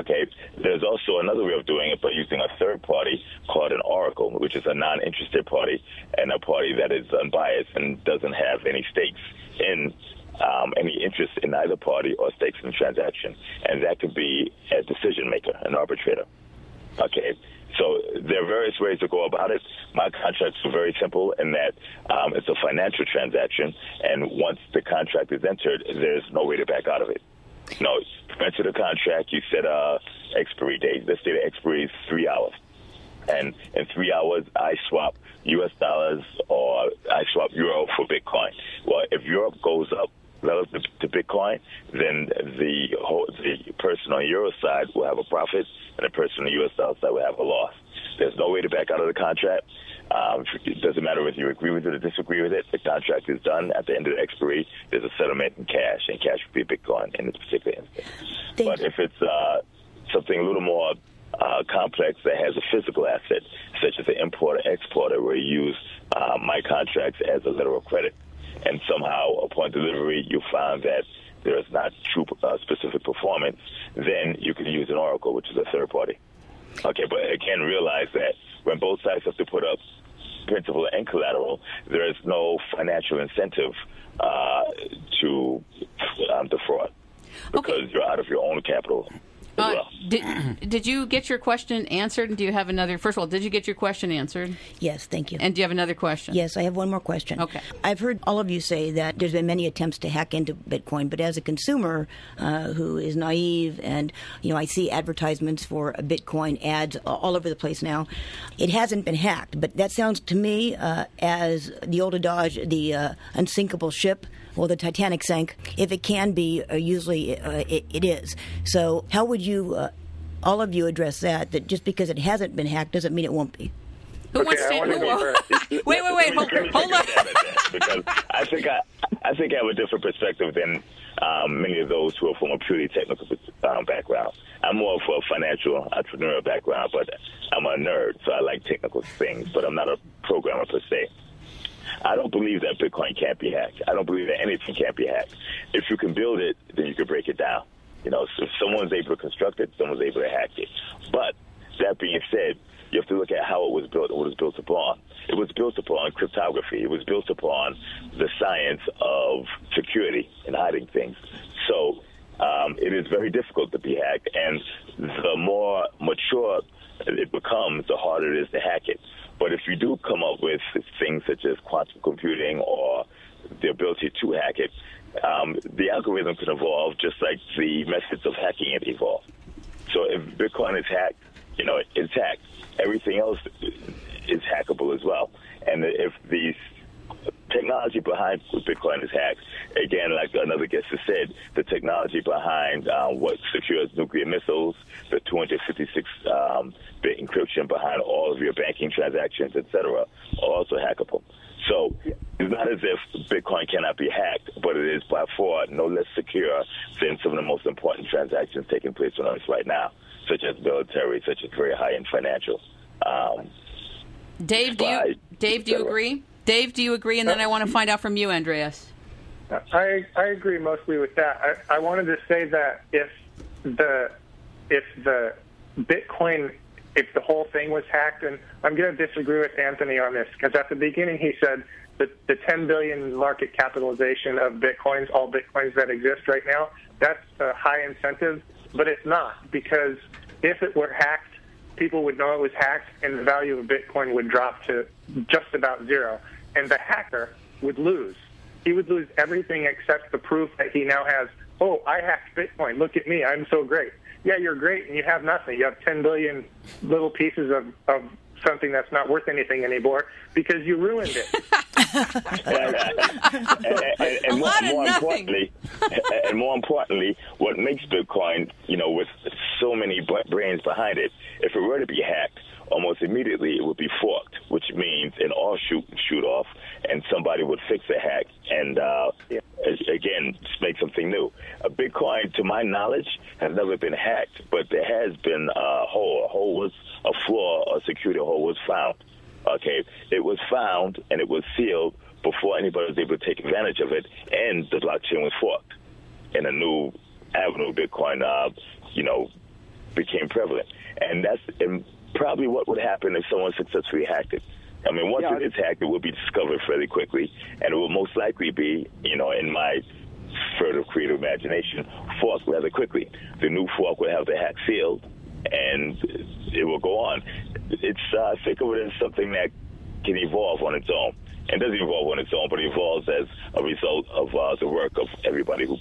Okay, there's also another way of doing it by using a third party called an oracle, which is a non-interested party and a party that is unbiased and doesn't have any stakes in um, any interest in either party or stakes in the transaction, and that could be a decision maker, an arbitrator. Okay, so there are various ways to go about it. My contracts are very simple in that um, it's a financial transaction, and once the contract is entered, there's no way to back out of it. No, you enter the contract, you set a expiry date. Let's say the expiry is three hours. And in three hours, I swap U.S. dollars or I swap euro for Bitcoin. Well, if Europe goes up relative to Bitcoin, then the whole, the person on Euro side will have a profit, and the person on the U.S. dollar side will have a loss. There's no way to back out of the contract. Um, it doesn't matter whether you agree with it or disagree with it. The contract is done. At the end of the expiry, there's a settlement in cash, and cash would be Bitcoin in this particular instance. Thank but you. if it's uh, something a little more uh, complex that has a physical asset, such as an importer exporter, where you use uh, my contracts as a letter of credit, and somehow upon delivery you find that there is not true uh, specific performance, then you can use an oracle, which is a third party. Okay, but again, realize that when both sides have to put up principal and collateral, there is no financial incentive uh, to um, defraud. Because you're out of your own capital Uh, well. did, did you get your question answered? And do you have another? First of all, did you get your question answered? Yes, thank you. And do you have another question? Yes, I have one more question. Okay. I've heard all of you say that there's been many attempts to hack into Bitcoin, but as a consumer uh, who is naive and, you know, I see advertisements for Bitcoin ads all over the place now, it hasn't been hacked. But that sounds to me uh, as the old adage, the uh, unsinkable ship. Well, the Titanic sank. If it can be, uh, usually uh, it, it is. So, how would you, uh, all of you, address that? That just because it hasn't been hacked doesn't mean it won't be. Who Okay, wants to? wanna who- go first. wait, wait, wait. Hold, Let hold on. a stab at that, because I think I, I think I have a different perspective than um, many of those who are from a purely technical um, background. I'm more of a financial entrepreneurial background, but I'm a nerd, so I like technical things. But I'm not a programmer per se. I don't believe that Bitcoin can't be hacked. I don't believe that anything can't be hacked. If you can build it, then you can break it down. You know, so if someone's able to construct it, someone's able to hack it. But that being said, you have to look at how it was built what it was built upon. It was built upon cryptography. It was built upon the science of security and hiding things. So um, it is very difficult to be hacked, and the more mature it becomes, the harder it is to hack it. But if you do come up with things such as quantum computing or the ability to hack it, um, the algorithm can evolve just like the methods of hacking it evolve. So if Bitcoin is hacked, you know, it's hacked. Everything else is hackable as well. And if these technology behind Bitcoin is hacked, again, like another guest has said, the technology behind uh, what secures nuclear missiles, the 256 um, bit encryption behind all of your banking transactions, etc., are also hackable. So it's not as if Bitcoin cannot be hacked, but it is by far no less secure than some of the most important transactions taking place on Earth right now, such as military, such as very high-end financial. Um, Dave, do you Dave, do you agree? Dave, do you agree? And then uh, I want to find out from you, Andreas. I I agree mostly with that. I, I wanted to say that if the if the Bitcoin if the whole thing was hacked. And I'm going to disagree with Anthony on this because at the beginning he said that the 10 billion market capitalization of bitcoins, all bitcoins that exist right now, that's a high incentive, but it's not because if it were hacked, people would know it was hacked, and the value of Bitcoin would drop to just about zero, and the hacker would lose. He would lose everything except the proof that he now has. Oh, I hacked Bitcoin. Look at me. I'm so great. Yeah, you're great, and you have nothing. You have 10 billion little pieces of, of something that's not worth anything anymore because you ruined it. and, and, and more, more importantly, and more importantly, what makes Bitcoin, you know, with so many brains behind it, if it were to be hacked, almost immediately it would be forked, which means an offshoot shoot shoot off, and somebody would fix the hack and uh, again make something new. A Bitcoin, to my knowledge, has never been hacked, but there has been a hole. A hole was a flaw, a security hole was found. Okay, it was found and it was sealed before anybody was able to take advantage of it, and the blockchain was forked, and a new avenue of Bitcoin, uh, you know, became prevalent. And that's probably what would happen if someone successfully hacked it. I mean, once yeah, it is hacked, it will be discovered fairly quickly, and it will most likely be, you know, in my further creative imagination, forked rather quickly. The new fork will have the hack sealed, and it will go on. It's uh, think of it as something that can evolve on its own, and doesn't evolve on its own, but evolves as a result of uh, the work of everybody who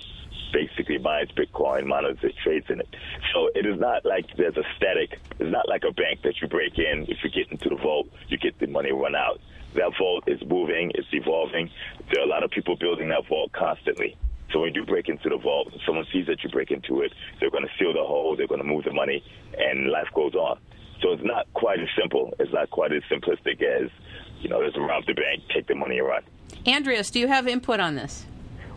basically buys Bitcoin, monitors it trades in it. So it is not like there's a static. It's not like a bank that you break in. If you get into the vault, you get the money run out. That vault is moving. It's evolving. There are a lot of people building that vault constantly. So when you break into the vault, someone sees that you break into it, they're going to seal the hole, they're going to move the money, and life goes on. So it's not quite as simple. It's not quite as simplistic as, you know, just rob the bank, take the money, and run. Andreas, do you have input on this?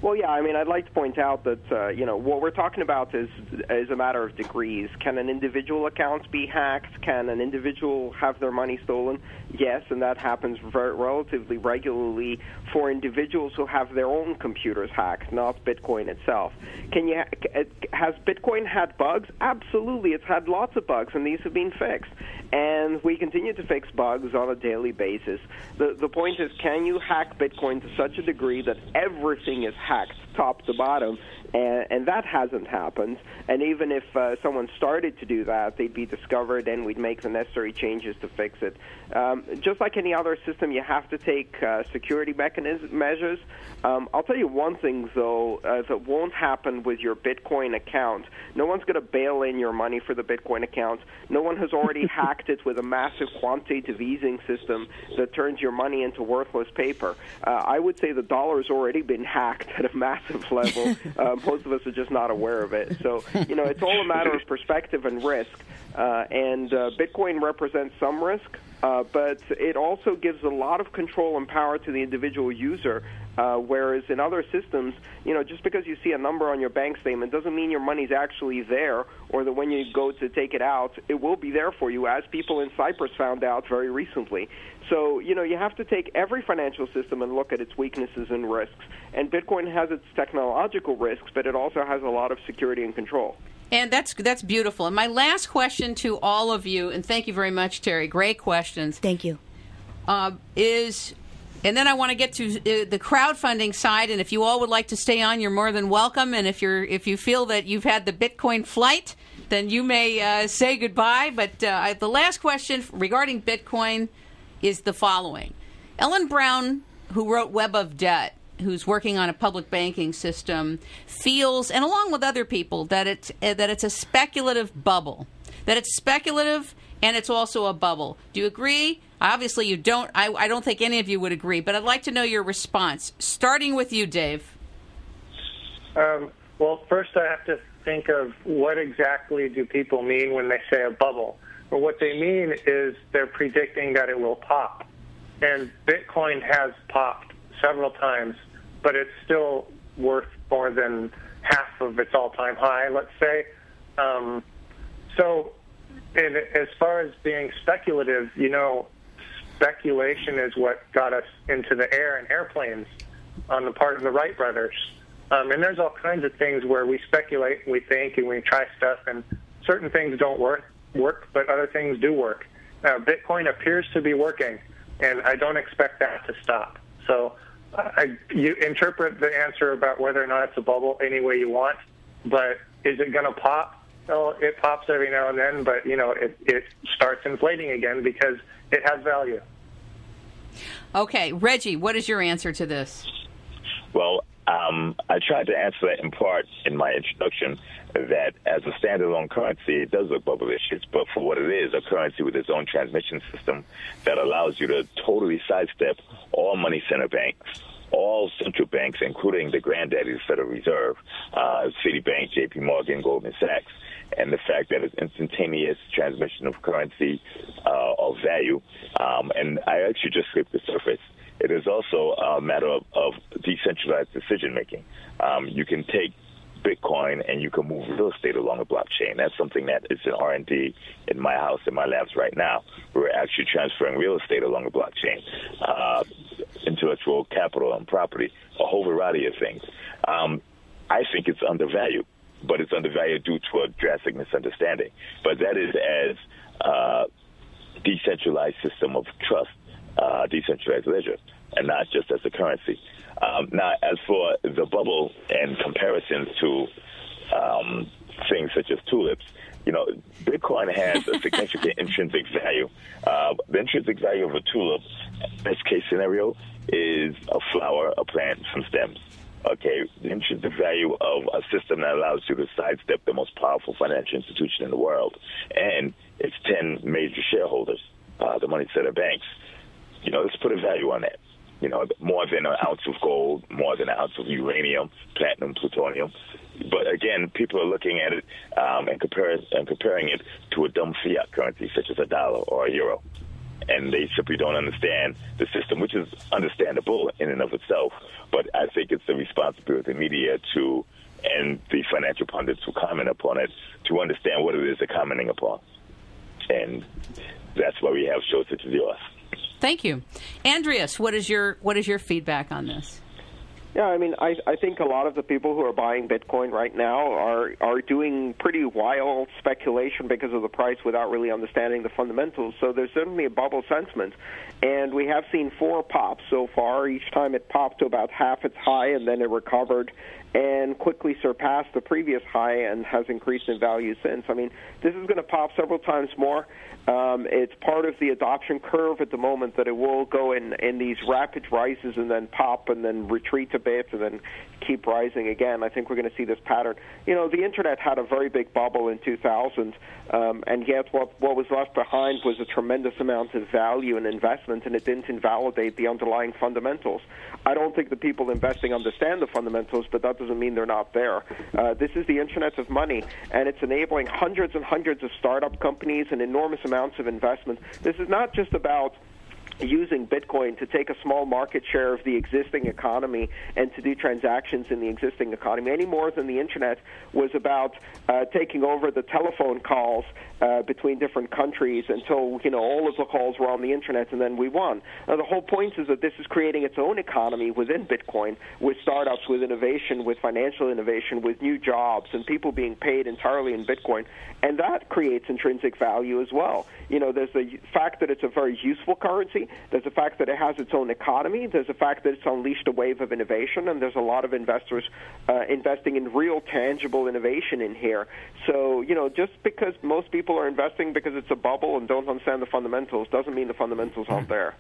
Well, yeah. I mean, I'd like to point out that uh, you know what we're talking about is is a matter of degrees. Can an individual account be hacked? Can an individual have their money stolen? Yes, and that happens relatively regularly for individuals who have their own computers hacked, not Bitcoin itself. Can you has Bitcoin had bugs? Absolutely, it's had lots of bugs, and these have been fixed. And we continue to fix bugs on a daily basis. The the point is, can you hack Bitcoin to such a degree that everything is hacked top to bottom, and, and that hasn't happened. And even if uh, someone started to do that, they'd be discovered, and we'd make the necessary changes to fix it. Um, just like any other system, you have to take uh, security mechanism measures. Um, I'll tell you one thing, though, uh, that won't happen with your Bitcoin account. No one's going to bail in your money for the Bitcoin account. No one has already hacked it with a massive quantitative easing system that turns your money into worthless paper. Uh, I would say the dollar's already been hacked at a massive level. Uh, most of us are just not aware of it. So, you know, it's all a matter of perspective and risk. Uh, and uh, Bitcoin represents some risk, uh, but it also gives a lot of control and power to the individual user. Uh, whereas in other systems, you know, just because you see a number on your bank statement doesn't mean your money's actually there, or that when you go to take it out, it will be there for you, as people in Cyprus found out very recently. So, you know, you have to take every financial system and look at its weaknesses and risks. And Bitcoin has its technological risks, but it also has a lot of security and control. And that's that's beautiful. And my last question to all of you, and thank you very much, Terry. Great questions. Thank you. Uh, is and then I want to get to uh, the crowdfunding side. And if you all would like to stay on, you're more than welcome. And if you're if you feel that you've had the Bitcoin flight, then you may uh, say goodbye. But uh, the last question regarding Bitcoin is the following: Ellen Brown, who wrote Web of Debt, who's working on a public banking system feels, and along with other people, that it's uh, that it's a speculative bubble, that it's speculative and it's also a bubble. Do you agree? Obviously, you don't. I, I don't think any of you would agree, but I'd like to know your response. Starting with you, Dave. Um, well, first I have to think of what exactly do people mean when they say a bubble. Well, what they mean is they're predicting that it will pop, and Bitcoin has popped several times but it's still worth more than half of its all-time high, let's say. Um, so, and as far as being speculative, you know, speculation is what got us into the air and airplanes on the part of the Wright brothers. Um, and there's all kinds of things where we speculate and we think and we try stuff, and certain things don't work work, but other things do work. Now, Bitcoin appears to be working, and I don't expect that to stop. So I, you interpret the answer about whether or not it's a bubble any way you want, but is it going to pop? Well, it pops every now and then, but you know it, it starts inflating again because it has value. Okay, Reggie, what is your answer to this? Well, um, I tried to answer that in part in my introduction that as a standalone currency, it does look bubblicious, but for what it is, a currency with its own transmission system that allows you to totally sidestep all money center banks, all central banks, including the granddaddy, the Federal Reserve, uh, Citibank, J.P. Morgan, Goldman Sachs, and the fact that it's instantaneous transmission of currency uh, of value. Um, and I actually just scraped the surface. It is also a matter of, of decentralized decision making. Um, you can take Bitcoin and you can move real estate along a blockchain. That's something that is in R&D in my house, in my labs right now. We're actually transferring real estate along a blockchain, uh, intellectual capital and property, a whole variety of things. Um, I think it's undervalued, but it's undervalued due to a drastic misunderstanding. But that is as uh, decentralized system of trust, uh, decentralized ledger, and not just as a currency. Um, now, as for the bubble and comparisons to um, things such as tulips, you know, Bitcoin has a significant intrinsic value. Uh, the intrinsic value of a tulip, best case scenario, is a flower, a plant, some stems. Okay, the intrinsic value of a system that allows you to sidestep the most powerful financial institution in the world and its 10 major shareholders, uh, the money center banks. You know, let's put a value on that you know, more than an ounce of gold, more than an ounce of uranium, platinum, plutonium. But again, people are looking at it um, and, compare, and comparing it to a dumb fiat currency such as a dollar or a euro. And they simply don't understand the system, which is understandable in and of itself. But I think it's the responsibility of the media to, and the financial pundits who comment upon it, to understand what it is they're commenting upon. And that's why we have shows such as yours. Thank you, Andreas. What is your what is your feedback on this? Yeah, I mean, I I think a lot of the people who are buying Bitcoin right now are are doing pretty wild speculation because of the price without really understanding the fundamentals. So there's certainly a bubble sentiment, and we have seen four pops so far. Each time it popped to about half its high, and then it recovered and quickly surpassed the previous high and has increased in value since. I mean, this is going to pop several times more. Um, it's part of the adoption curve at the moment that it will go in, in these rapid rises and then pop and then retreat a bit and then keep rising again. I think we're going to see this pattern. You know, the internet had a very big bubble in 2000, um, and yet what, what was left behind was a tremendous amount of value and investment, and it didn't invalidate the underlying fundamentals. I don't think the people investing understand the fundamentals, but that doesn't mean they're not there. Uh, this is the internet of money, and it's enabling hundreds and hundreds of startup companies and enormous amounts amounts of investment. This is not just about using Bitcoin to take a small market share of the existing economy and to do transactions in the existing economy any more than the internet was about uh, taking over the telephone calls uh, between different countries until you know all of the calls were on the internet and then we won. Now the whole point is that this is creating its own economy within Bitcoin with startups, with innovation, with financial innovation, with new jobs and people being paid entirely in Bitcoin, and that creates intrinsic value as well. You know, there's the fact that it's a very useful currency. There's the fact that it has its own economy. There's the fact that it's unleashed a wave of innovation, and there's a lot of investors uh, investing in real, tangible innovation in here. So, you know, just because most people are investing because it's a bubble and don't understand the fundamentals doesn't mean the fundamentals aren't there.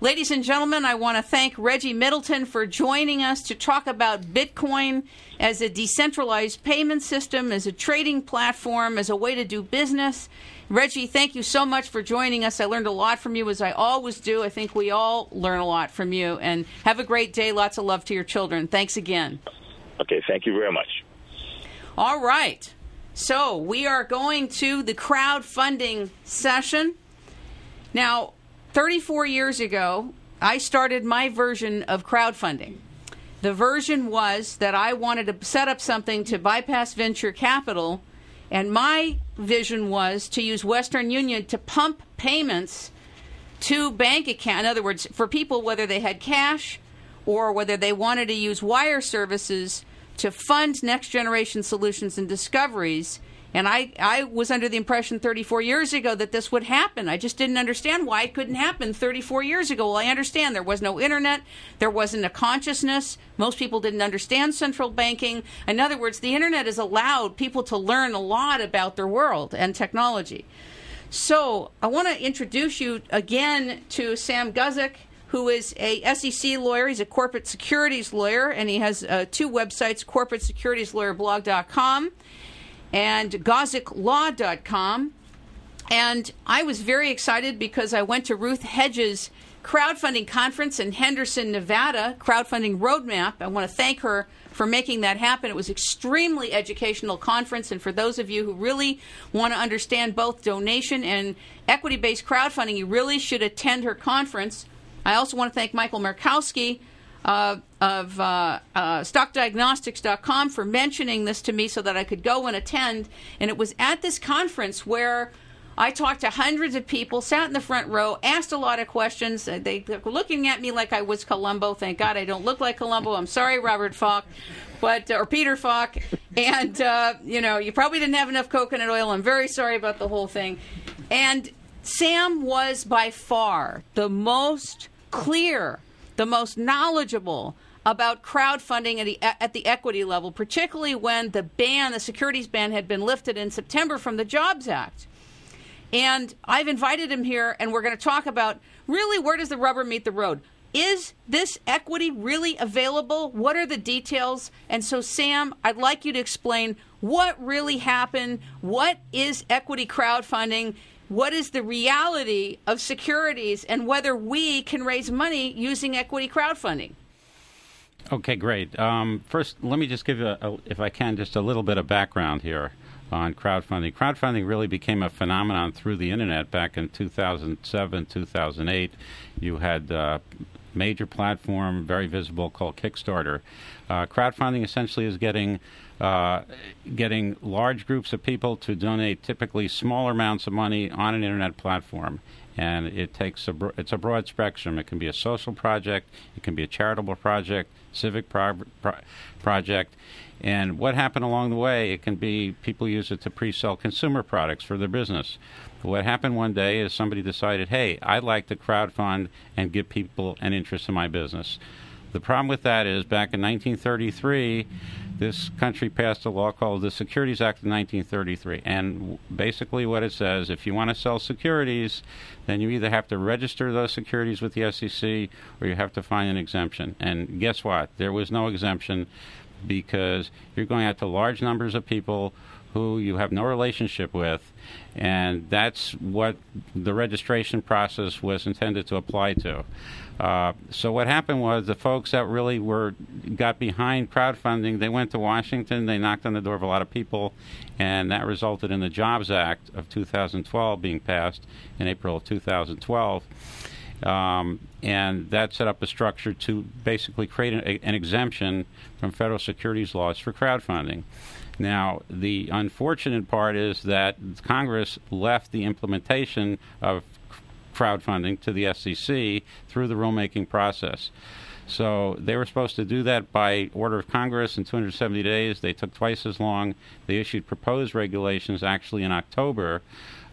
Ladies and gentlemen, I want to thank Reggie Middleton for joining us to talk about Bitcoin as a decentralized payment system, as a trading platform, as a way to do business. Reggie, thank you so much for joining us. I learned a lot from you, as I always do. I think we all learn a lot from you. And have a great day. Lots of love to your children. Thanks again. Okay, thank you very much. All right. So we are going to the crowdfunding session. Now, 34 years ago, I started my version of crowdfunding. The version was that I wanted to set up something to bypass venture capital, and my vision was to use Western Union to pump payments to bank account. In other words, for people whether they had cash or whether they wanted to use wire services to fund next generation solutions and discoveries And I, I was under the impression 34 years ago that this would happen. I just didn't understand why it couldn't happen 34 years ago. Well, I understand there was no internet, there wasn't a consciousness. Most people didn't understand central banking. In other words, the internet has allowed people to learn a lot about their world and technology. So I want to introduce you again to Sam Guzik who is a SEC lawyer. He's a corporate securities lawyer, and he has uh, two websites: corporate securities lawyer corporatesecuritiesLawyerblog.com and GozikLaw.com. And I was very excited because I went to Ruth Hedges' crowdfunding conference in Henderson, Nevada, crowdfunding roadmap. I want to thank her for making that happen. It was extremely educational conference, and for those of you who really want to understand both donation and equity-based crowdfunding, you really should attend her conference. I also want to thank Michael Markowski uh, of uh, uh, StockDiagnostics.com for mentioning this to me so that I could go and attend. And it was at this conference where I talked to hundreds of people, sat in the front row, asked a lot of questions. Uh, they were looking at me like I was Columbo. Thank God I don't look like Columbo. I'm sorry, Robert Falk, but or Peter Falk. And uh, you know, you probably didn't have enough coconut oil. I'm very sorry about the whole thing. And Sam was by far the most clear, the most knowledgeable about crowdfunding at the, at the equity level, particularly when the ban, the securities ban, had been lifted in September from the Jobs Act. And I've invited him here, and we're going to talk about really where does the rubber meet the road? Is this equity really available? What are the details? And so, Sam, I'd like you to explain what really happened. What is equity crowdfunding? What is the reality of securities and whether we can raise money using equity crowdfunding. Okay, great. Um, first, let me just give you, a, a, if I can, just a little bit of background here on crowdfunding. Crowdfunding really became a phenomenon through the internet back in 2007, 2008. You had a major platform, very visible, called Kickstarter. Uh, crowdfunding essentially is getting uh, getting large groups of people to donate typically smaller amounts of money on an internet platform. And it takes a it's a broad spectrum. It can be a social project, it can be a charitable project, civic pro- pro- project, and what happened along the way? It can be people use it to pre-sell consumer products for their business. What happened one day is somebody decided, hey, I'd like to crowdfund and give people an interest in my business. The problem with that is back in 1933, this country passed a law called the Securities Act of 1933. And basically, what it says if you want to sell securities, then you either have to register those securities with the SEC or you have to find an exemption. And guess what? There was no exemption because you're going out to large numbers of people who you have no relationship with, and that's what the registration process was intended to apply to. Uh, so what happened was the folks that really were got behind crowdfunding, they went to Washington, they knocked on the door of a lot of people, and that resulted in the Jobs Act of 2012 being passed in April of 2012. Um, and that set up a structure to basically create an, an exemption from federal securities laws for crowdfunding. Now, the unfortunate part is that Congress left the implementation of crowdfunding to the SEC through the rulemaking process. So they were supposed to do that by order of Congress in 270 days. They took twice as long. They issued proposed regulations actually in October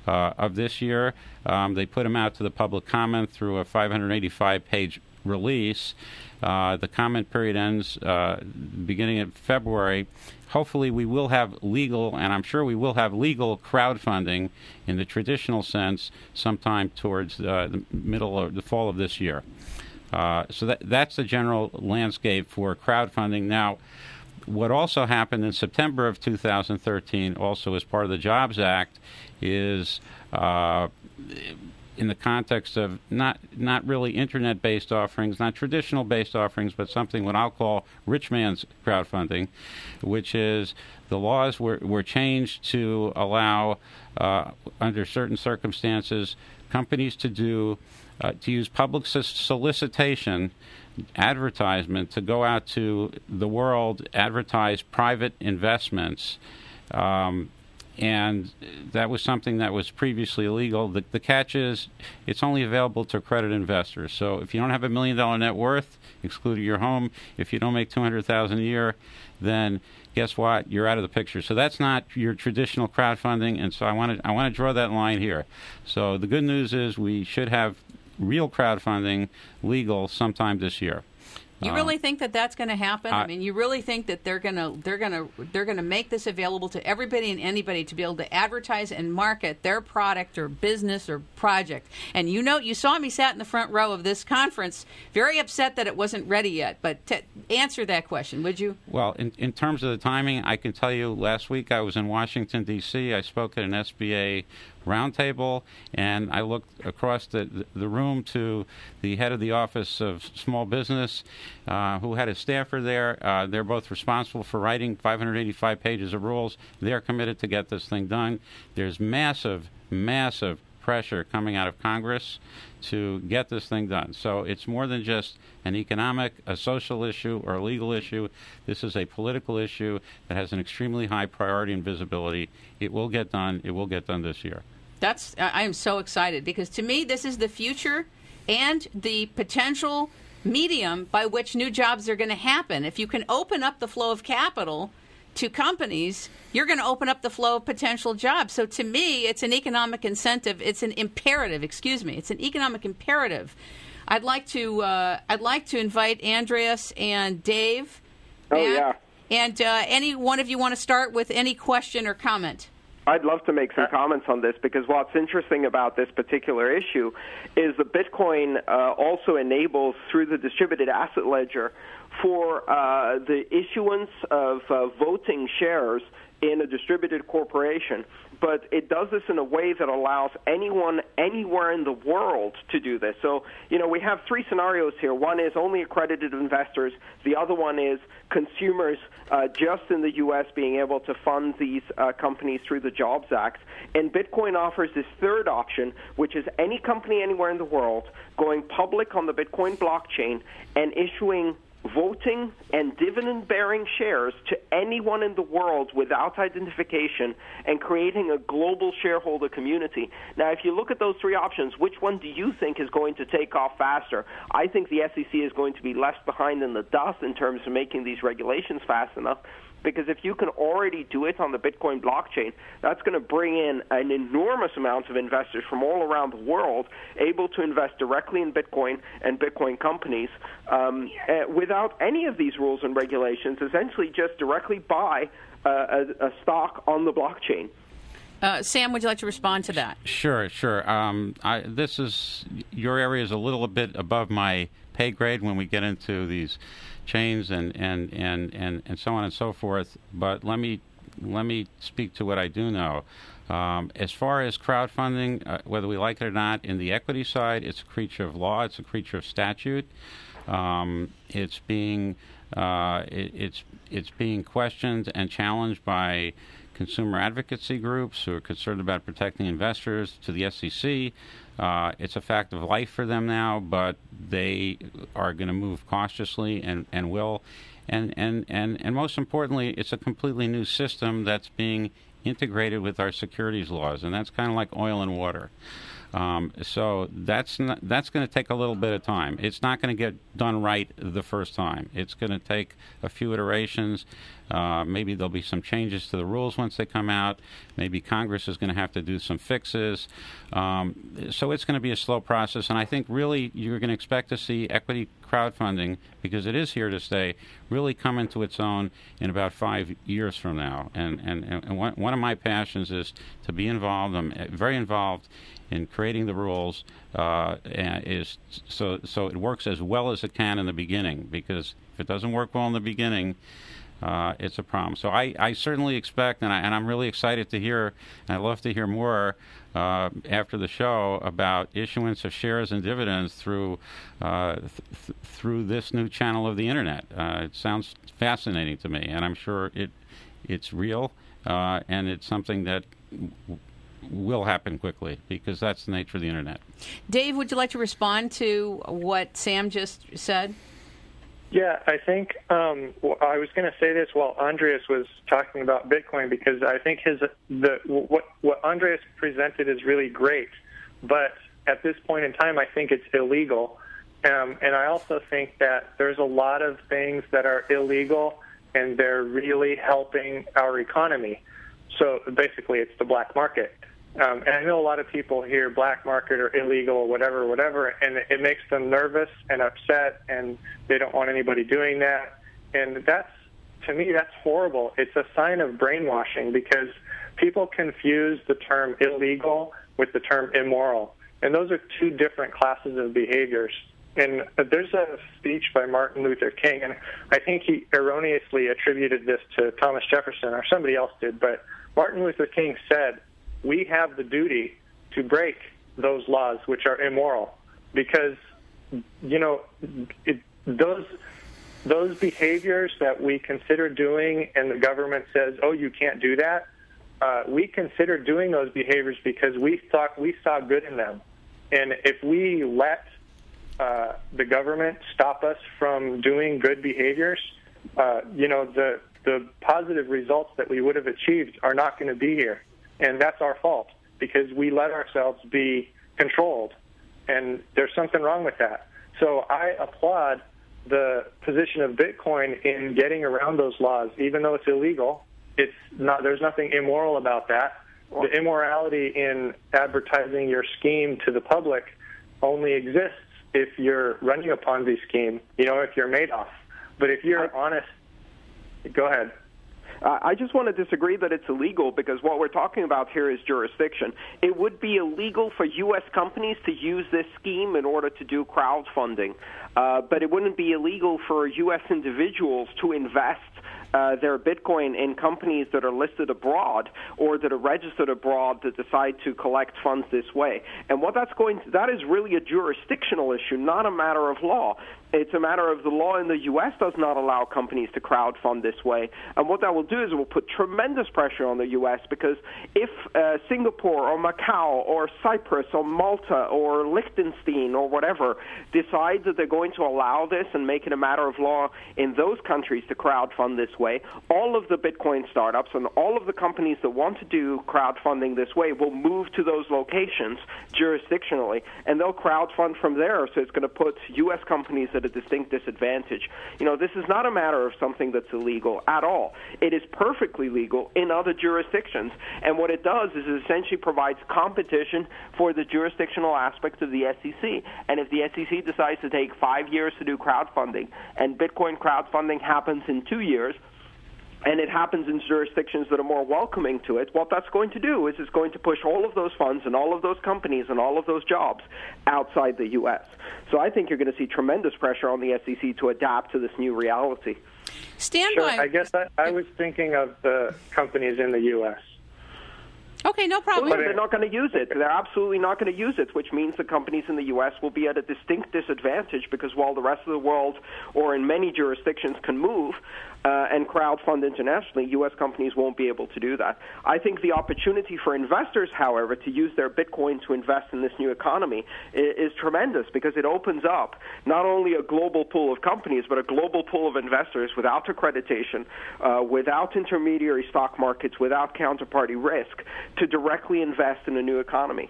uh, of this year. Um, they put them out to the public comment through a 585 page release. Uh, the comment period ends uh, beginning of February. Hopefully, we will have legal, and I'm sure we will have legal crowdfunding in the traditional sense sometime towards uh, the middle or the fall of this year. Uh, so that, that's the general landscape for crowdfunding. Now, what also happened in September of 2013, also as part of the Jobs Act, is uh, in the context of not not really internet based offerings, not traditional based offerings, but something what I'll call rich man's crowdfunding, which is the laws were, were changed to allow, uh, under certain circumstances, companies to do uh, to use public solicitation advertisement to go out to the world, advertise private investments. Um, and that was something that was previously illegal. The, the catch is it's only available to accredited investors. So if you don't have a million dollar net worth, excluding your home, if you don't make two hundred thousand a year, then guess what? You're out of the picture. So that's not your traditional crowdfunding, and so I want to I want to draw that line here. So the good news is we should have real crowdfunding legal sometime this year. You um, really think that that's going to happen? I, I, mean, you really think that they're going to they're going to they're going to make this available to everybody and anybody to be able to advertise and market their product or business or project? And you know, you saw me sat in the front row of this conference, very upset that it wasn't ready yet. But to answer that question, would you? Well, in in terms of the timing, I can tell you. Last week I was in Washington D.C. I spoke at an SBA roundtable, and I looked across the, the room to the head of the Office of Small Business, uh, who had a staffer there. Uh, they're both responsible for writing 585 pages of rules. They're committed to get this thing done. There's massive, massive pressure coming out of Congress to get this thing done. So it's more than just an economic, a social issue, or a legal issue. This is a political issue that has an extremely high priority and visibility. It will get done. It will get done this year. That's I am so excited because to me this is the future and the potential medium by which new jobs are going to happen. If you can open up the flow of capital to companies, you're going to open up the flow of potential jobs. So to me, it's an economic incentive. It's an imperative. Excuse me. It's an economic imperative. I'd like to uh, I'd like to invite Andreas and Dave. Oh yeah. And uh, any one of you want to start with any question or comment? I'd love to make some comments on this because what's interesting about this particular issue is that Bitcoin uh, also enables, through the distributed asset ledger, for uh, the issuance of uh, voting shares in a distributed corporation but it does this in a way that allows anyone anywhere in the world to do this. So, you know, we have three scenarios here. One is only accredited investors. The other one is consumers uh, just in the U.S. being able to fund these uh, companies through the Jobs Act. And Bitcoin offers this third option, which is any company anywhere in the world going public on the Bitcoin blockchain and issuing voting and dividend bearing shares to anyone in the world without identification and creating a global shareholder community. Now, if you look at those three options, which one do you think is going to take off faster? I think the SEC is going to be left behind in the dust in terms of making these regulations fast enough because if you can already do it on the Bitcoin blockchain, that's going to bring in an enormous amount of investors from all around the world able to invest directly in Bitcoin and Bitcoin companies um, uh, without any of these rules and regulations, essentially just directly buy uh, a, a stock on the blockchain. Uh, Sam, would you like to respond to that? Sure, sure. Um, I, this is your area is a little bit above my pay grade when we get into these chains and, and, and, and, and so on and so forth. But let me let me speak to what I do know. Um, as far as crowdfunding, uh, whether we like it or not, in the equity side, it's a creature of law. It's a creature of statute. Um, it's being uh, it, it's it's being questioned and challenged by consumer advocacy groups who are concerned about protecting investors to the SEC. Uh, it's a fact of life for them now, but they are going to move cautiously and, and will. And, and, and, and most importantly, it's a completely new system that's being integrated with our securities laws, and that's kind of like oil and water. Um, so that's not, that's going to take a little bit of time. It's not going to get done right the first time. It's going to take a few iterations. Uh, maybe there'll be some changes to the rules once they come out. Maybe Congress is going to have to do some fixes. Um, so it's going to be a slow process. And I think really you're going to expect to see equity crowdfunding, because it is here to stay, really come into its own in about five years from now. And, and, and one, of my passions is to be involved. I'm very involved in creating the rules uh, is so so it works as well as it can in the beginning. Because if it doesn't work well in the beginning, uh, it's a problem. So I, I certainly expect, and, I, and I'm really excited to hear, and I'd love to hear more uh, after the show about issuance of shares and dividends through uh, th- through this new channel of the internet. Uh, it sounds fascinating to me, and I'm sure it it's real, uh, and it's something that. W- will happen quickly because that's the nature of the internet. Dave, would you like to respond to what Sam just said? Yeah, I think um, I was going to say this while Andreas was talking about Bitcoin because I think his the what what Andreas presented is really great, but at this point in time, I think it's illegal, um, and I also think that there's a lot of things that are illegal and they're really helping our economy. So basically, it's the black market. Um, and I know a lot of people hear black market or illegal or whatever, whatever, and it makes them nervous and upset, and they don't want anybody doing that. And that's, to me, that's horrible. It's a sign of brainwashing because people confuse the term illegal with the term immoral. And those are two different classes of behaviors. And there's a speech by Martin Luther King, and I think he erroneously attributed this to Thomas Jefferson, or somebody else did, but Martin Luther King said, We have the duty to break those laws which are immoral because, you know, it, those those behaviors that we consider doing and the government says, oh, you can't do that, uh, we consider doing those behaviors because we thought we saw good in them. And if we let uh, the government stop us from doing good behaviors, uh, you know, the the positive results that we would have achieved are not going to be here, and that's our fault because we let ourselves be controlled, and there's something wrong with that. So I applaud the position of Bitcoin in getting around those laws, even though it's illegal. It's not. There's nothing immoral about that. The immorality in advertising your scheme to the public only exists if you're running a Ponzi scheme, you know, if you're Madoff. But if you're honest, go ahead. Uh, I just want to disagree that it's illegal because what we're talking about here is jurisdiction. It would be illegal for U.S. companies to use this scheme in order to do crowdfunding, uh, but it wouldn't be illegal for U.S. individuals to invest uh, their Bitcoin in companies that are listed abroad or that are registered abroad that decide to collect funds this way. And what that's going to, that is really a jurisdictional issue, not a matter of law. It's a matter of the law in the U.S. does not allow companies to crowdfund this way. And what that will do is it will put tremendous pressure on the U.S. because if uh, Singapore or Macau or Cyprus or Malta or Liechtenstein or whatever decide that they're going to allow this and make it a matter of law in those countries to crowdfund this way, all of the Bitcoin startups and all of the companies that want to do crowdfunding this way will move to those locations jurisdictionally and they'll crowdfund from there. So it's going to put U.S. companies a distinct disadvantage. You know, this is not a matter of something that's illegal at all. It is perfectly legal in other jurisdictions. And what it does is it essentially provides competition for the jurisdictional aspects of the SEC. And if the SEC decides to take five years to do crowdfunding and Bitcoin crowdfunding happens in two years, and it happens in jurisdictions that are more welcoming to it, what that's going to do is it's going to push all of those funds and all of those companies and all of those jobs outside the U.S. So I think you're going to see tremendous pressure on the SEC to adapt to this new reality. Stand sure, by. I guess I, I was thinking of the companies in the U.S. Okay, no problem. Well, they're not going to use it. They're absolutely not going to use it, which means the companies in the U.S. will be at a distinct disadvantage because while the rest of the world or in many jurisdictions can move, uh, and crowdfund internationally, U.S. companies won't be able to do that. I think the opportunity for investors, however, to use their Bitcoin to invest in this new economy is, is tremendous because it opens up not only a global pool of companies, but a global pool of investors without accreditation, uh, without intermediary stock markets, without counterparty risk to directly invest in a new economy.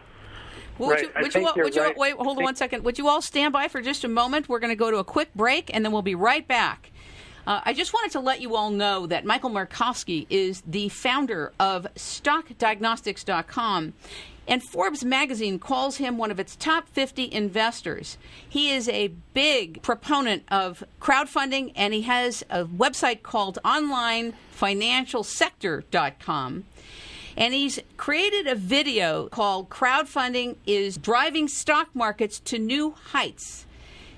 Well, would you, would you, all, would you right. wait, hold on one second. Would you all stand by for just a moment? We're going to go to a quick break, and then we'll be right back. Uh, I just wanted to let you all know that Michael Markowski is the founder of StockDiagnostics.com. And Forbes magazine calls him one of its top 50 investors. He is a big proponent of crowdfunding, and he has a website called OnlineFinancialSector.com. And he's created a video called Crowdfunding is Driving Stock Markets to New Heights.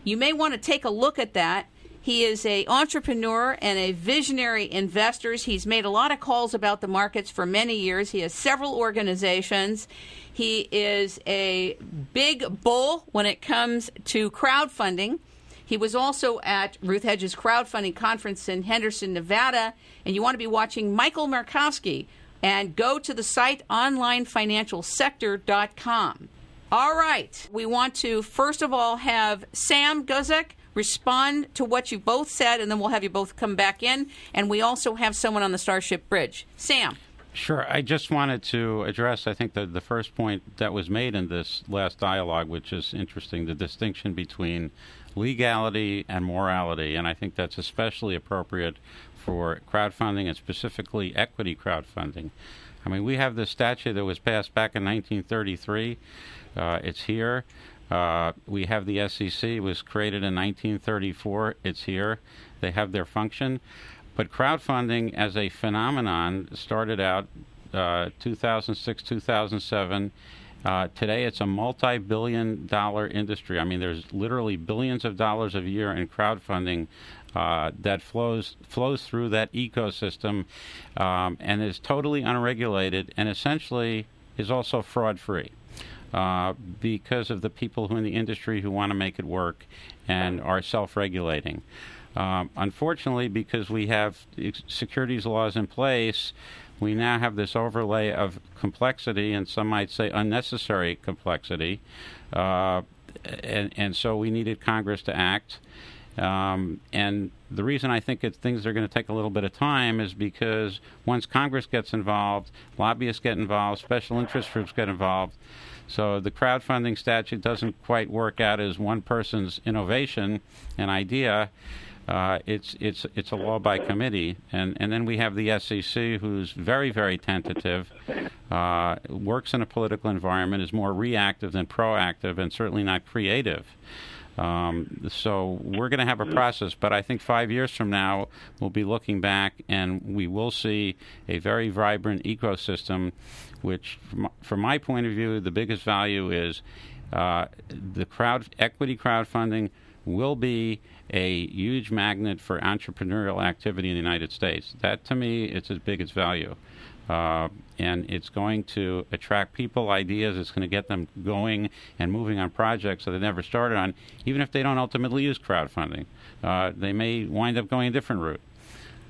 You may want to take a look at that. He is a entrepreneur and a visionary investor. He's made a lot of calls about the markets for many years. He has several organizations. He is a big bull when it comes to crowdfunding. He was also at Ruth Hedges crowdfunding conference in Henderson, Nevada. And you want to be watching Michael Markowski and go to the site onlinefinancialsector.com. All right. We want to first of all have Sam Guzik respond to what you both said, and then we'll have you both come back in. And we also have someone on the Starship Bridge. Sam. Sure. I just wanted to address, I think, the, the first point that was made in this last dialogue, which is interesting the distinction between legality and morality. And I think that's especially appropriate for crowdfunding and specifically equity crowdfunding. I mean, we have this statute that was passed back in 1933. Uh, it's here. Uh, we have the SEC. It was created in 1934. It's here. They have their function. But crowdfunding as a phenomenon started out uh, 2006, 2007. Uh, today, it's a multi billion dollar industry. I mean, there's literally billions of dollars a year in crowdfunding uh, that flows flows through that ecosystem um, and is totally unregulated and essentially is also fraud free. Uh, because of the people who in the industry who want to make it work and are self-regulating. Um, unfortunately, because we have securities laws in place, we now have this overlay of complexity, and some might say unnecessary complexity. Uh, and, and so we needed Congress to act. Um, and the reason I think it, things are going to take a little bit of time is because once Congress gets involved, lobbyists get involved, special interest groups get involved. So the crowdfunding statute doesn't quite work out as one person's innovation and idea. Uh, it's it's it's a law by committee, and and then we have the SEC, who's very very tentative, uh, works in a political environment, is more reactive than proactive, and certainly not creative. Um, so we're going to have a process, but I think five years from now we'll be looking back and we will see a very vibrant ecosystem. Which, from, from my point of view, the biggest value is uh, the crowd equity crowdfunding will be a huge magnet for entrepreneurial activity in the United States. That, to me, is as big as value. Uh, and it's going to attract people, ideas. It's going to get them going and moving on projects that they never started on, even if they don't ultimately use crowdfunding. Uh, they may wind up going a different route.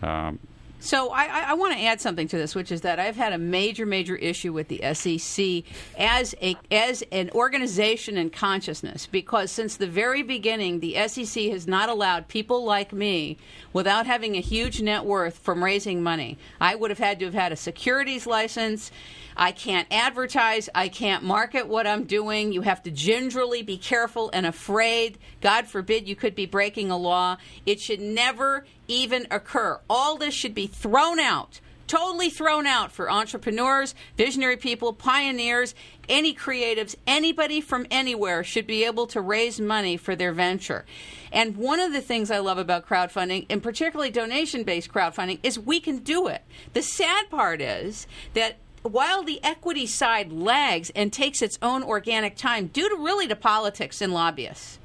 Um, so I, I want to add something to this, which is that I've had a major, major issue with the SEC as a as an organization and consciousness because since the very beginning, the SEC has not allowed people like me, without having a huge net worth, from raising money. I would have had to have had a securities license I can't advertise. I can't market what I'm doing. You have to gingerly be careful and afraid. God forbid you could be breaking a law. It should never even occur. All this should be thrown out totally thrown out for entrepreneurs, visionary people, pioneers, any creatives, anybody from anywhere should be able to raise money for their venture. And one of the things I love about crowdfunding, and particularly donation based crowdfunding, is we can do it. The sad part is that while the equity side lags and takes its own organic time due to really to politics and lobbyists.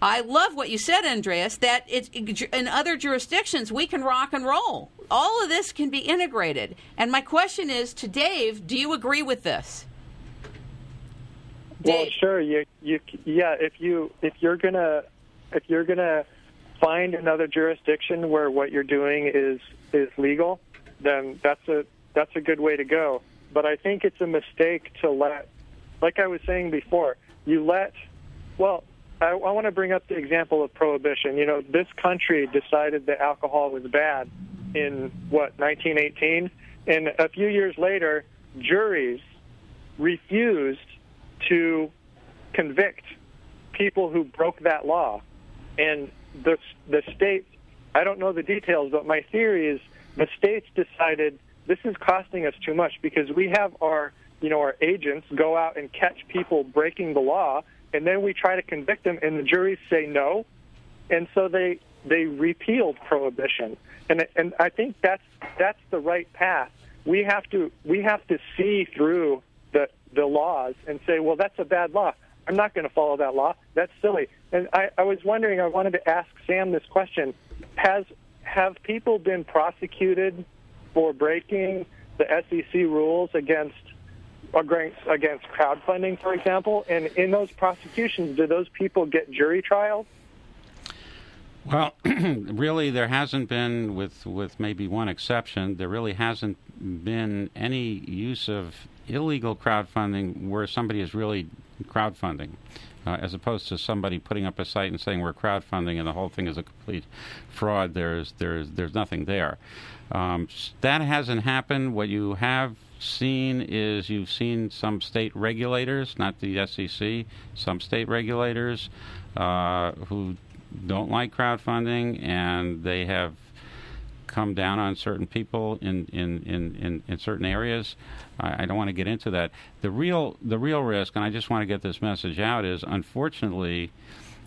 I love what you said, Andreas, that it, in other jurisdictions we can rock and roll. All of this can be integrated. And my question is to Dave, do you agree with this? Dave. Well, sure. You, you, yeah. If you if you're gonna if you're gonna find another jurisdiction where what you're doing is is legal, then that's a that's a good way to go. But I think it's a mistake to let, like I was saying before, you let, well, I, I want to bring up the example of prohibition. You know, this country decided that alcohol was bad in, what, 1918? And a few years later, juries refused to convict people who broke that law. And the, the states, I don't know the details, but my theory is the states decided this is costing us too much because we have our you know our agents go out and catch people breaking the law and then we try to convict them and the juries say no. And so they they repealed prohibition. And and I think that's that's the right path. We have to we have to see through the the laws and say well that's a bad law. I'm not going to follow that law. That's silly. And I, I was wondering I wanted to ask Sam this question. Has have people been prosecuted for breaking the SEC rules against against crowdfunding, for example? And in those prosecutions, do those people get jury trials? Well, really, there hasn't been, with with maybe one exception, there really hasn't been any use of illegal crowdfunding where somebody is really crowdfunding. uh, as opposed to somebody putting up a site and saying we're crowdfunding and the whole thing is a complete fraud. There's there's there's nothing there. Um, that hasn't happened. What you have seen is you've seen some state regulators, not the SEC, some state regulators uh, who don't like crowdfunding and they have come down on certain people in in, in, in, in certain areas. I, I don't want to get into that. The real the real risk, and I just want to get this message out, is unfortunately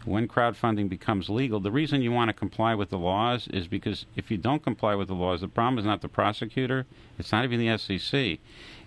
when crowdfunding becomes legal, the reason you want to comply with the laws is because if you don't comply with the laws, the problem is not the prosecutor, it's not even the SEC.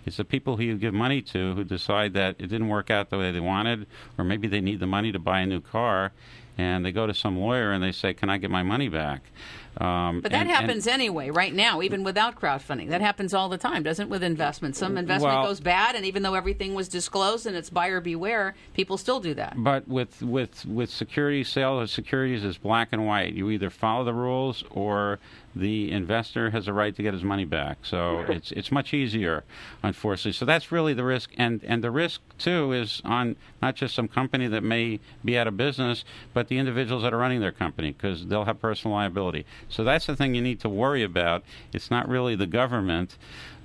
It's the people who you give money to who decide that it didn't work out the way they wanted, or maybe they need the money to buy a new car, and they go to some lawyer and they say, "Can I get my money back?" Um, but that and, happens and, anyway, right now, even without crowdfunding. That happens all the time, doesn't it? With investment, some investment well, goes bad, and even though everything was disclosed and it's buyer beware, people still do that. But with with with security sale of securities is black and white. You either follow the rules or the investor has a right to get his money back. So it's it's much easier, unfortunately. So that's really the risk, and and the risk too is on not just some company that may be out of business, but the individuals that are running their company because they'll have personal liability. So that's the thing you need to worry about. It's not really the government.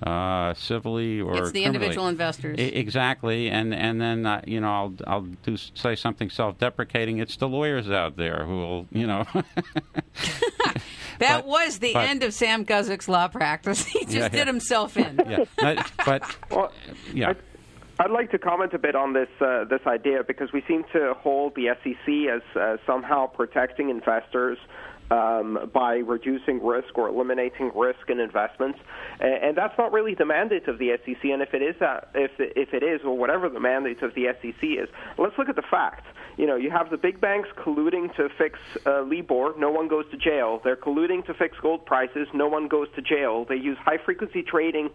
Uh, civilly or it's the criminally. individual investors I, exactly, and and then uh, you know I'll I'll do say something self-deprecating. It's the lawyers out there who will you know That but, was the but, end of Sam Guzik law practice. He just yeah, did himself in. Yeah, but well, yeah. I, would like to comment a bit on this uh, this idea because we seem to hold the SEC as uh, somehow protecting investors um, by reducing risk or eliminating risk in investments, and, that's not really the mandate of the SEC. And if it is that, if if it is, or whatever the mandate of the SEC is, let's look at the facts you know, you have the big banks colluding to fix uh, LIBOR. No one goes to jail. They're colluding to fix gold prices. No one goes to jail. They use high frequency trading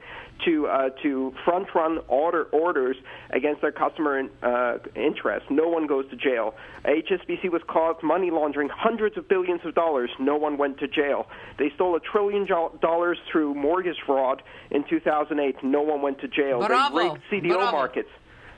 to uh, to front run order orders against their customer in, uh, interest. No one goes to jail. HSBC was caught money laundering hundreds of billions of dollars. No one went to jail. They stole a trillion dollars through mortgage fraud in 2008. No one went to jail. Bravo. They rigged CDO Bravo. markets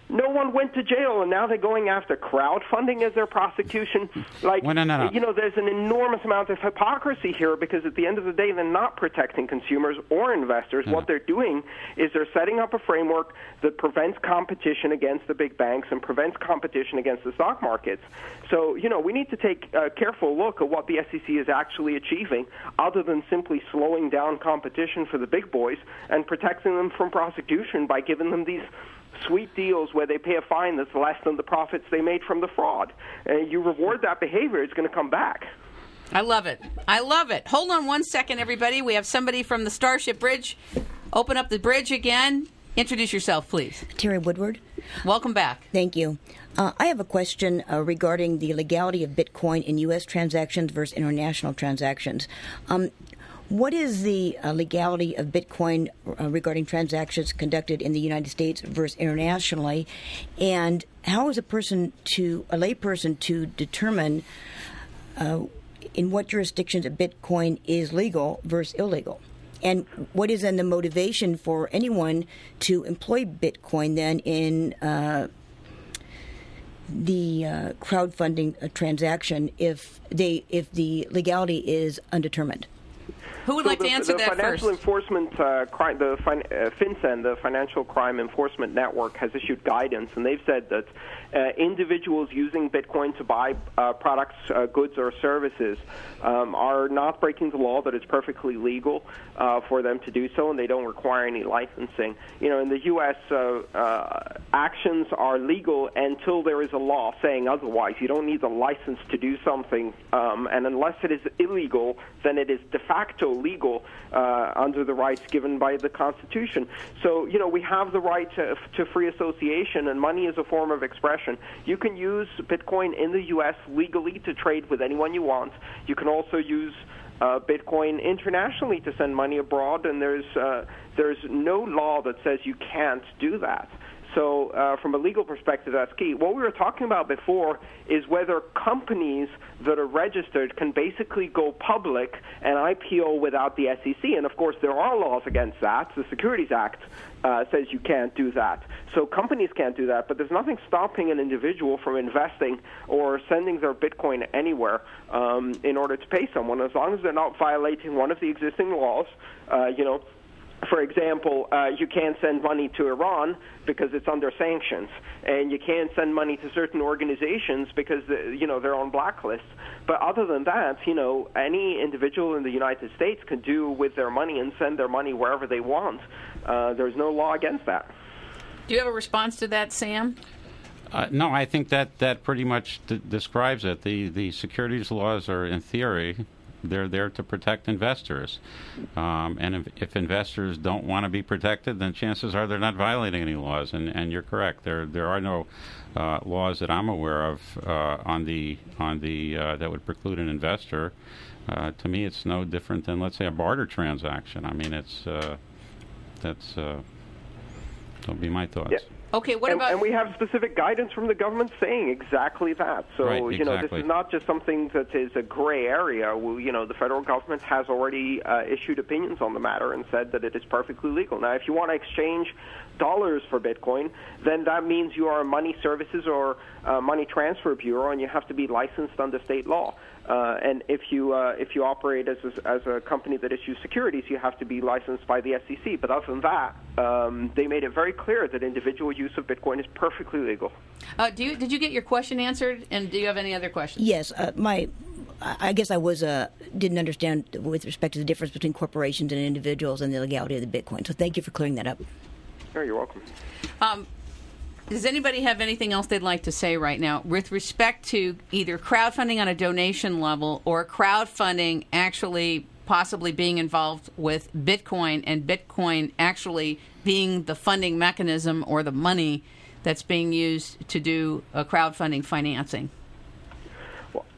no one went to jail, and now they're going after crowdfunding as their prosecution. Like, well, no, no, no. you know, there's an enormous amount of hypocrisy here because at the end of the day, they're not protecting consumers or investors. What they're doing is they're setting up a framework that prevents competition against the big banks and prevents competition against the stock markets. So, you know, we need to take a careful look at what the SEC is actually achieving, other than simply slowing down competition for the big boys and protecting them from prosecution by giving them these sweet deals where they pay a fine that's less than the profits they made from the fraud. And you reward that behavior, it's going to come back. I love it. I love it. Hold on one second, everybody. We have somebody from the Starship Bridge. Open up the bridge again. Introduce yourself, please. Terry Woodward. Welcome back. Thank you. Uh, I have a question uh, regarding the legality of Bitcoin in U.S. transactions versus international transactions. Um, what is the uh, legality of Bitcoin uh, regarding transactions conducted in the United States versus internationally, and how is a person to a layperson to determine uh, in what jurisdictions Bitcoin is legal versus illegal? And what is then the motivation for anyone to employ Bitcoin then in uh, the uh, crowdfunding uh, transaction if they if the legality is undetermined? Who would so like the, to answer the that financial first? enforcement uh, crime, the fin- uh, FinCEN, the Financial Crime Enforcement Network, has issued guidance, and they've said that uh, individuals using Bitcoin to buy uh, products, uh, goods, or services um, are not breaking the law; that it's perfectly legal uh, for them to do so, and they don't require any licensing. You know, in the U.S., actions are legal until there is a law saying otherwise. You don't need a license to do something, um, and unless it is illegal, then it is de facto legal uh, under the rights given by the Constitution. So, you know, we have the right to, to free association, and money is a form of expression. You can use Bitcoin in the U.S. legally to trade with anyone you want. You can also use uh, Bitcoin internationally to send money abroad, and there's uh, there's no law that says you can't do that. So, uh, from a legal perspective, that's key. What we were talking about before is whether companies that are registered can basically go public and IPO without the SEC. And of course, there are laws against that. The Securities Act uh, says you can't do that. So companies can't do that, but there's nothing stopping an individual from investing or sending their Bitcoin anywhere um, in order to pay someone, as long as they're not violating one of the existing laws. Uh, you know, for example, uh, you can't send money to Iran because it's under sanctions, and you can't send money to certain organizations because you know they're on blacklists. But other than that, you know, any individual in the United States can do with their money and send their money wherever they want. Uh, there's no law against that. Do you have a response to that, Sam? Uh, no, I think that that pretty much d- describes it. The the securities laws are, in theory, they're there to protect investors. Um, and if, if, investors don't want to be protected, then chances are they're not violating any laws. And, and you're correct. There there are no uh, laws that I'm aware of uh, on the on the uh, that would preclude an investor. Uh, to me, it's no different than let's say a barter transaction. I mean, it's uh, that's uh, that'll be my thoughts. Yeah. Okay, what and, about? And we have specific guidance from the government saying exactly that. So right, you know, this is not just something that is a gray area. You know, the federal government has already uh, issued opinions on the matter and said that it is perfectly legal. Now, if you want to exchange dollars for Bitcoin, then that means you are a money services or uh, money transfer bureau, and you have to be licensed under state law. Uh, and if you uh, if you operate as a, as a company that issues securities, you have to be licensed by the SEC. But other than that, um, they made it very clear that individual use of Bitcoin is perfectly legal. Uh, do you, did you get your question answered? And do you have any other questions? Yes, uh, my. I guess I was uh, didn't understand with respect to the difference between corporations and individuals and the legality of the Bitcoin. So thank you for clearing that up. Sure, you're welcome. Um, does anybody have anything else they'd like to say right now with respect to either crowdfunding on a donation level or crowdfunding actually possibly being involved with Bitcoin and Bitcoin actually being the funding mechanism or the money that's being used to do a crowdfunding financing?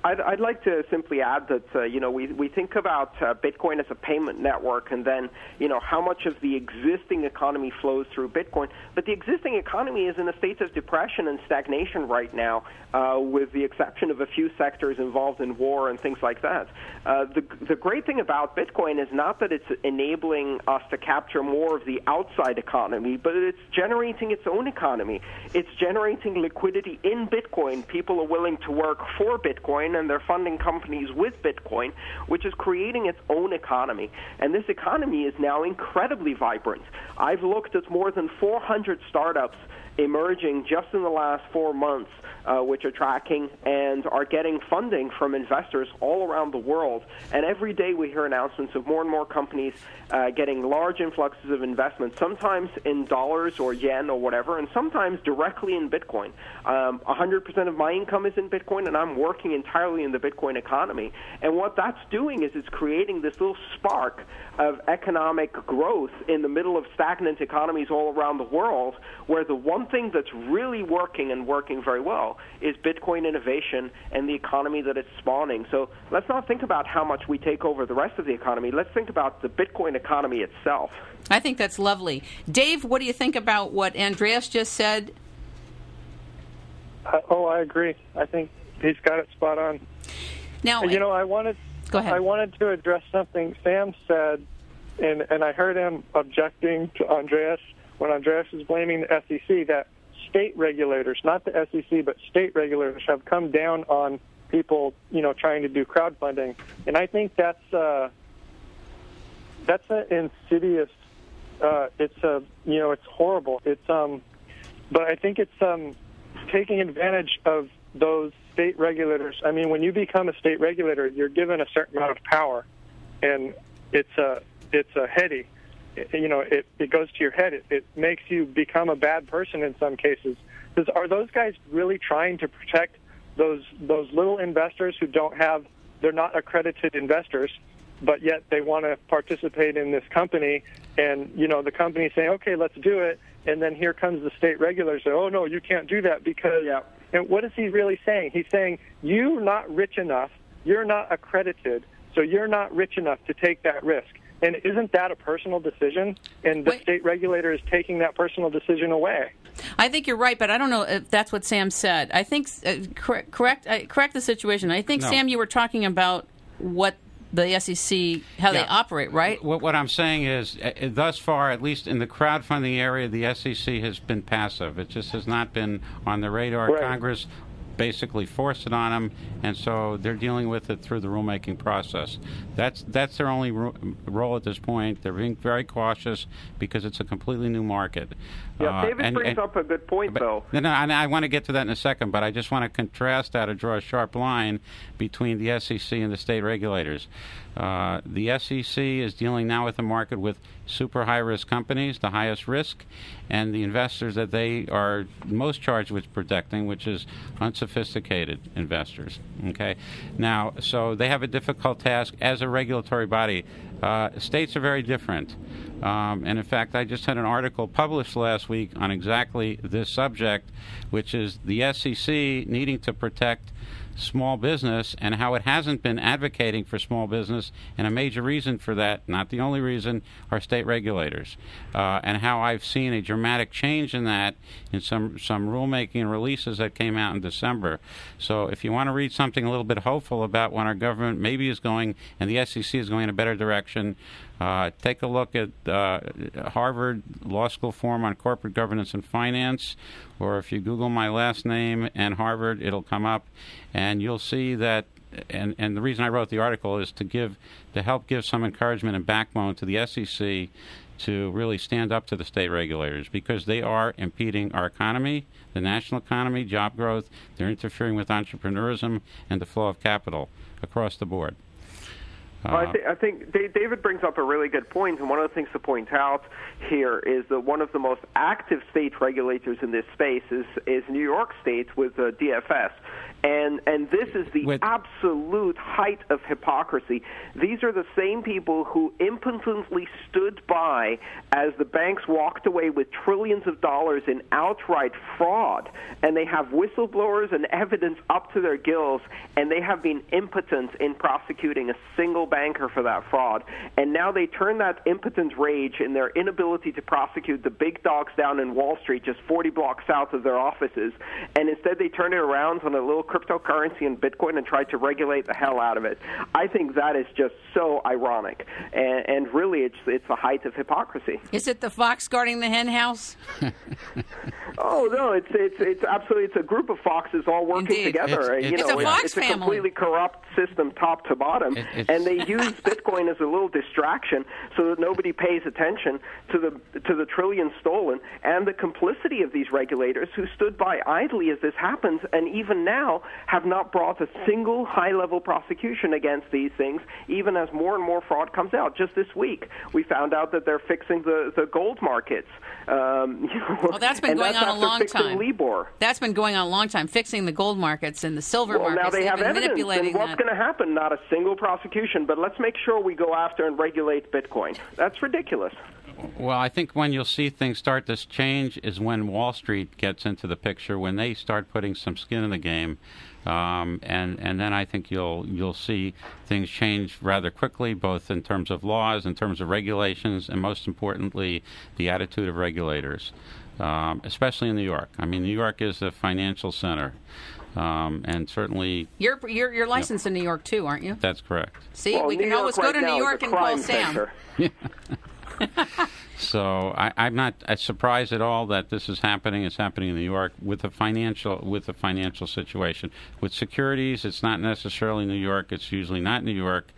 I'd, I'd like to simply add that uh, you know we we think about uh, Bitcoin as a payment network, and then you know how much of the existing economy flows through Bitcoin. But the existing economy is in a state of depression and stagnation right now, uh, with the exception of a few sectors involved in war and things like that. Uh, the the great thing about Bitcoin is not that it's enabling us to capture more of the outside economy, but it's generating its own economy. It's generating liquidity in Bitcoin. People are willing to work for Bitcoin Bitcoin and they're funding companies with Bitcoin, which is creating its own economy. And this economy is now incredibly vibrant. I've looked at more than 400 startups emerging just in the last four months, uh, which are tracking and are getting funding from investors all around the world. And every day we hear announcements of more and more companies uh, getting large influxes of investment, sometimes in dollars or yen or whatever, and sometimes directly in Bitcoin. Um, 100% of my income is in Bitcoin, and I'm working entirely in the Bitcoin economy. And what that's doing is it's creating this little spark of economic growth in the middle of stagnant economies all around the world, where the one thing that's really working and working very well is Bitcoin innovation and the economy that it's spawning. So let's not think about how much we take over the rest of the economy. Let's think about the Bitcoin economy itself. I think that's lovely. Dave, what do you think about what Andreas just said? Uh, oh, I agree. I think he's got it spot on. Now, you know, I wanted go ahead. I wanted to address something Sam said, and and I heard him objecting to Andreas when Andreas is blaming the SEC that state regulators, not the SEC, but state regulators have come down on people, you know, trying to do crowdfunding, and I think that's uh, that's an insidious. Uh, it's a you know it's horrible. It's um, but I think it's um, taking advantage of those state regulators. I mean, when you become a state regulator, you're given a certain amount of power, and it's a it's a heady you know, it, it goes to your head. It, it makes you become a bad person in some cases. Because are those guys really trying to protect those those little investors who don't have, they're not accredited investors, but yet they want to participate in this company, and you know the company saying, okay, let's do it, and then here comes the state regulators say, oh no, you can't do that because. Yeah. And what is he really saying? He's saying you're not rich enough, you're not accredited So you're not rich enough to take that risk. And isn't that a personal decision? And the Wait. state regulator is taking that personal decision away. I think you're right, but I don't know if that's what Sam said. I think uh, correct correct, uh, correct the situation. I think No. Sam, you were talking about what the SEC how they operate, right? What, what I'm saying is, uh, uh, thus far, at least in the crowdfunding area, the SEC has been passive. It just has not been on the radar. Right. Congress basically force it on them, and so they're dealing with it through the rulemaking process. That's that's their only ro- role at this point. They're being very cautious because it's a completely new market. Yeah, Uh, David and- brings and- up a good point, but- though. No, no, and I want to get to that in a second, but I just want to contrast that or draw a sharp line between the SEC and the state regulators. Uh, the SEC is dealing now with the market with super high risk companies, the highest risk, and the investors that they are most charged with protecting, which is unsophisticated investors. Okay, now so they have a difficult task as a regulatory body. Uh, states are very different. Um, and in fact, I just had an article published last week on exactly this subject, which is the SEC needing to protect small business and how it hasn't been advocating for small business. And a major reason for that, not the only reason, are state regulators. Uh, and how I've seen a dramatic change in that in some, some rulemaking releases that came out in December. So if you want to read something a little bit hopeful about when our government maybe is going and the SEC is going in a better direction, uh, take a look at uh, Harvard Law School Forum on Corporate Governance and Finance, or if you Google my last name and Harvard, it'll come up, and you'll see that. And, and the reason I wrote the article is to give to help give some encouragement and backbone to the SEC to really stand up to the state regulators because they are impeding our economy, the national economy, job growth. They're interfering with entrepreneurism and the flow of capital across the board. Well, I, th- I think Da- David brings up a really good point, and one of the things to point out here is that one of the most active state regulators in this space is, is New York State with uh, DFS. And, and this is the With- absolute height of hypocrisy. These are the same people who impotently stood by as the banks walked away with trillions of dollars in outright fraud, and they have whistleblowers and evidence up to their gills, and they have been impotent in prosecuting a single banker for that fraud. And now they turn that impotent rage in their inability to prosecute the big dogs down in Wall Street, just 40 blocks south of their offices, and instead they turn it around on a little cryptocurrency and Bitcoin and try to regulate the hell out of it. I think that is just so ironic, and, and really, it's it's the height of hypocrisy. Is it the fox guarding the hen house? Oh no, it's it's it's absolutely it's a group of foxes all working Indeed. together. It's- you know, It's a fox it's a completely corrupt system, top to bottom, It- and they use Bitcoin as a little distraction so that nobody pays attention to the to the trillions stolen and the complicity of these regulators who stood by idly as this happens, and even now have not brought a single high-level prosecution against these things, even as more and more fraud comes out. Just this week, we found out that they're fixing the the gold markets. Um, you know, Well, that's been going that's on a long time. Libor. That's been going on a long time, fixing the gold markets and the silver Well, markets. now they They've have been evidence. manipulating And what's going to happen? Not a single prosecution, but let's make sure we go after and regulate Bitcoin. That's ridiculous. Well, I think when you'll see things start to change is when Wall Street gets into the picture, when they start putting some skin in the game, um, and and then I think you'll you'll see things change rather quickly, both in terms of laws, in terms of regulations, and most importantly, the attitude of regulators, um, especially in New York. I mean, New York is a financial center, um, and certainly You're, you're, you're licensed in New York too, aren't you? that's correct. See, well, we New can York always right go to New York and call Sam. center. So I, I'm not uh, surprised at all that this is happening. It's happening in New York with a financial with a financial situation. With securities, it's not necessarily New York. It's usually not New York,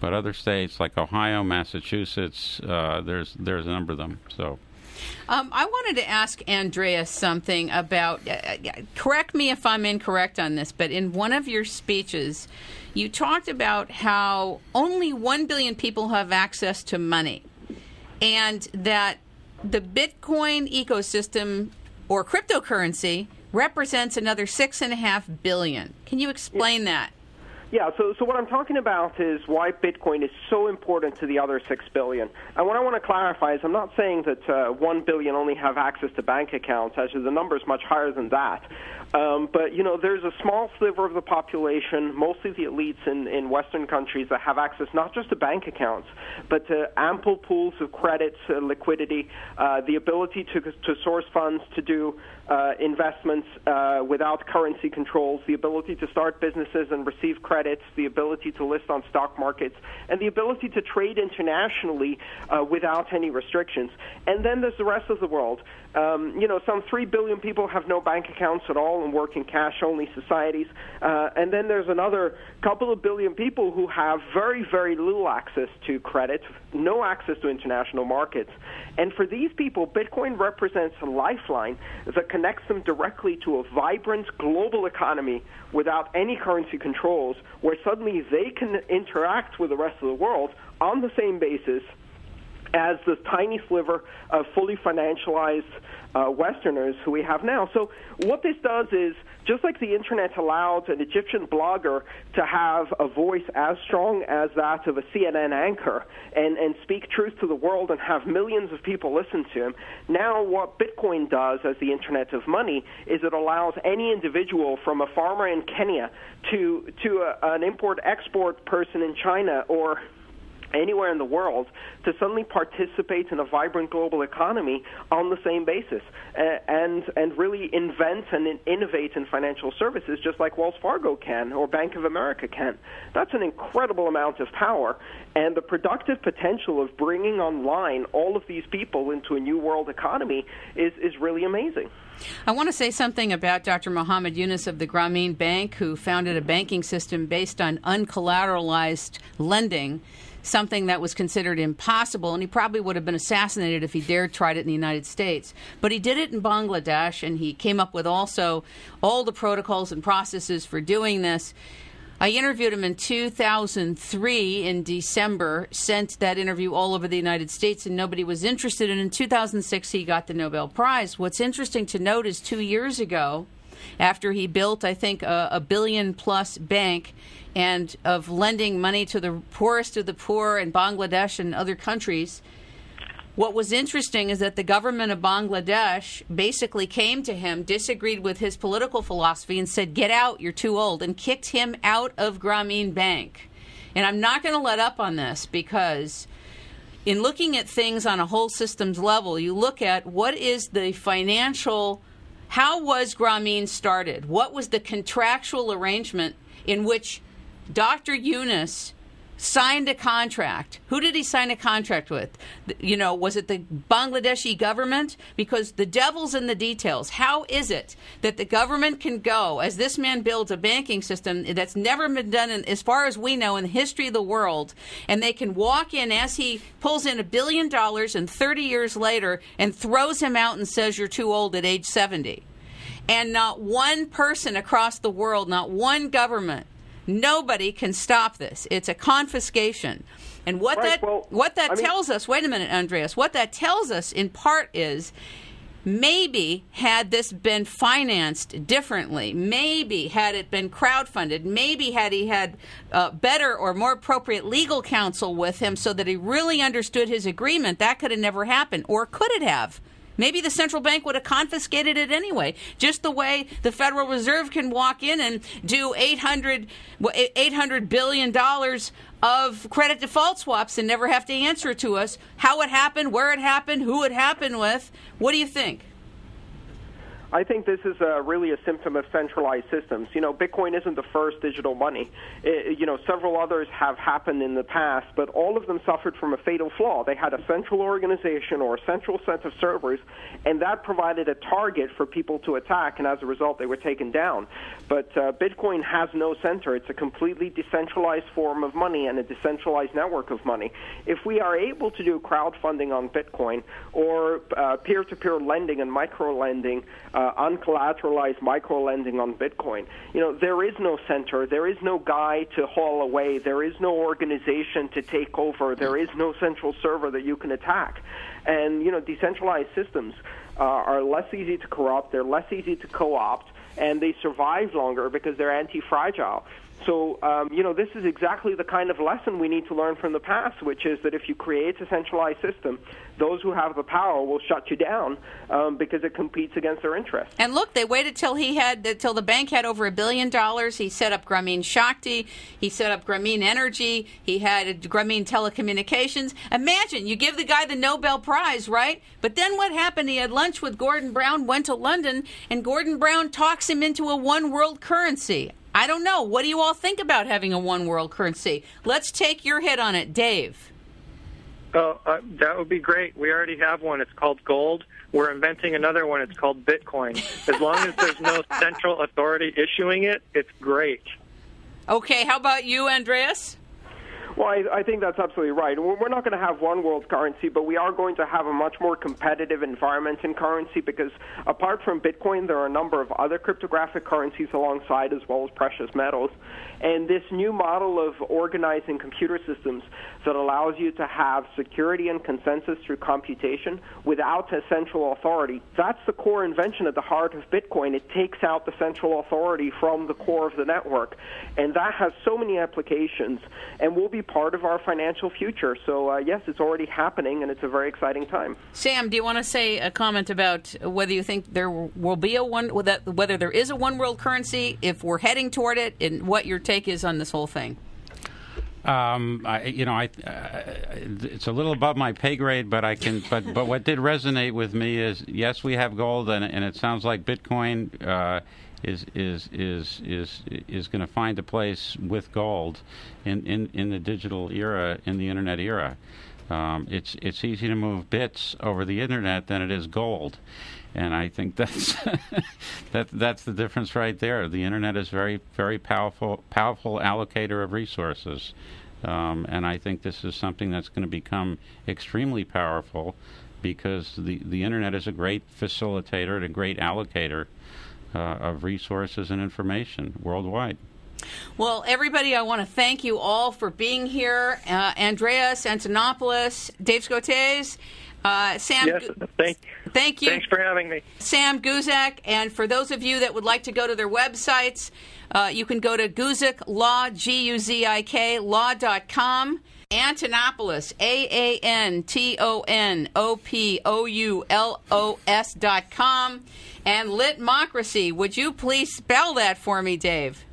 but other states like Ohio, Massachusetts. Uh, there's there's a number of them. So Um, I wanted to ask Andreas something about. Uh, uh, correct me if I'm incorrect on this, but in one of your speeches, you talked about how only one billion people have access to money, and that the Bitcoin ecosystem or cryptocurrency represents another six and a half billion. Can you explain that? Yeah, so so what I'm talking about is why Bitcoin is so important to the other six billion. And what I want to clarify is I'm not saying that uh, one billion only have access to bank accounts. Actually, the number is much higher than that. Um, but you know, there's a small sliver of the population, mostly the elites in, in Western countries, that have access not just to bank accounts, but to ample pools of credits, uh, liquidity, uh, the ability to to source funds to do uh, investments uh, without currency controls, the ability to start businesses and receive credits, the ability to list on stock markets, and the ability to trade internationally uh, without any restrictions. And then there's the rest of the world. Um, you know, some 3 billion people have no bank accounts at all and work in cash only societies. Uh, and then there's another couple of billion people who have very, very little access to credit, no access to international markets. And for these people, Bitcoin represents a lifeline that connects them directly to a vibrant global economy without any currency controls, where suddenly they can interact with the rest of the world on the same basis as the tiny sliver of fully financialized uh, Westerners who we have now. So what this does is, just like the internet allowed an Egyptian blogger to have a voice as strong as that of a CNN anchor and, and speak truth to the world and have millions of people listen to him, now what Bitcoin does as the internet of money is it allows any individual from a farmer in Kenya to, to a, an import-export person in China or anywhere in the world to suddenly participate in a vibrant global economy on the same basis and and really invent and innovate in financial services just like Wells Fargo can or Bank of America can. That's an incredible amount of power and the productive potential of bringing online all of these people into a new world economy is is really amazing. I want to say something about Dr. Muhammad Yunus of the Grameen Bank, who founded a banking system based on uncollateralized lending something that was considered impossible, and he probably would have been assassinated if he dared tried it in the United States. But he did it in Bangladesh, and he came up with also all the protocols and processes for doing this. I interviewed him in 2003 in December, sent that interview all over the United States, and nobody was interested. And in 2006, he got the Nobel Prize. What's interesting to note is two years ago, after he built, I think, a, a billion plus bank and of lending money to the poorest of the poor in Bangladesh and other countries. What was interesting is that the government of Bangladesh basically came to him, disagreed with his political philosophy, and said, Get out, you're too old, and kicked him out of Grameen Bank. And I'm not going to let up on this because in looking at things on a whole systems level, you look at what is the financial, how was Grameen started? What was the contractual arrangement in which Dr. Yunus signed a contract. Who did he sign a contract with? You know, was it the Bangladeshi government? Because the devil's in the details. How is it that the government can go, as this man builds a banking system that's never been done, in, as far as we know, in the history of the world, and they can walk in as he pulls in a billion dollars and 30 years later and throws him out and says, You're too old at age 70? And not one person across the world, not one government Nobody can stop this. It's a confiscation. And what right, that well, what that I mean, tells us, wait a minute, Andreas, what that tells us in part is maybe had this been financed differently, maybe had it been crowdfunded, maybe had he had uh, better or more appropriate legal counsel with him so that he really understood his agreement, that could have never happened. Or could it have? Maybe the central bank would have confiscated it anyway, just the way the Federal Reserve can walk in and do 800, $800 billion of credit default swaps and never have to answer to us how it happened, where it happened, who it happened with. What do you think? I think this is uh, really a symptom of centralized systems. You know, Bitcoin isn't the first digital money. It, you know, several others have happened in the past, but all of them suffered from a fatal flaw. They had a central organization or a central set of servers, and that provided a target for people to attack, and as a result, they were taken down. But uh, Bitcoin has no center. It's a completely decentralized form of money and a decentralized network of money. If we are able to do crowdfunding on Bitcoin or uh, peer-to-peer lending and micro lending, uh, uncollateralized micro lending on Bitcoin. You know, there is no center, there is no guy to haul away, there is no organization to take over, there is no central server that you can attack. And, you know, decentralized systems uh, are less easy to corrupt, they're less easy to co opt, and they survive longer because they're anti fragile. So, um, you know, this is exactly the kind of lesson we need to learn from the past, which is that if you create a centralized system, those who have the power will shut you down um, because it competes against their interests. And look, they waited till he had till the bank had over a billion dollars. He set up Grameen Shakti. He set up Grameen Energy. He had Grameen Telecommunications. Imagine you give the guy the Nobel Prize, right? But then what happened? He had lunch with Gordon Brown, went to London, and Gordon Brown talks him into a one world currency. I don't know. What do you all think about having a one world currency? Let's take your hit on it, Dave. Oh, uh, that would be great. We already have one. It's called gold. We're inventing another one. It's called Bitcoin. As long as there's no central authority issuing it, it's great. Okay, how about you, Andreas? Well, I, I think that's absolutely right. We're not going to have one world currency, but we are going to have a much more competitive environment in currency because apart from Bitcoin, there are a number of other cryptographic currencies alongside as well as precious metals. And this new model of organizing computer systems that allows you to have security and consensus through computation without a central authority, that's the core invention at the heart of Bitcoin. It takes out the central authority from the core of the network. And that has so many applications and will be part of our financial future. So, uh, yes, it's already happening and it's a very exciting time. Sam, do you want to say a comment about whether you think there will be a one, whether there is a one world currency, if we're heading toward it, and what your take is on this whole thing? Um, I, you know, I, uh, it's a little above my pay grade, but I can. But but what did resonate with me is yes, we have gold, and and it sounds like Bitcoin uh, is is is is is going to find a place with gold in, in in the digital era, in the internet era. Um, it's it's easy to move bits over the internet than it is gold, and I think that's that that's the difference right there. The internet is very very powerful powerful allocator of resources, um, and I think this is something that's going to become extremely powerful because the the internet is a great facilitator and a great allocator uh, of resources and information worldwide. Well, everybody, I want to thank you all for being here. Uh, Andreas Antonopoulos, Dave Scotese, uh, Sam. Yes, thank, thank you. Thanks for having me. Sam Guzik. And for those of you that would like to go to their websites, uh, you can go to Guzik Law, G U Z I K, law.com. Antonopoulos, A A N T O N O P O U L O S dot com. And Litmocracy. Would you please spell that for me, Dave?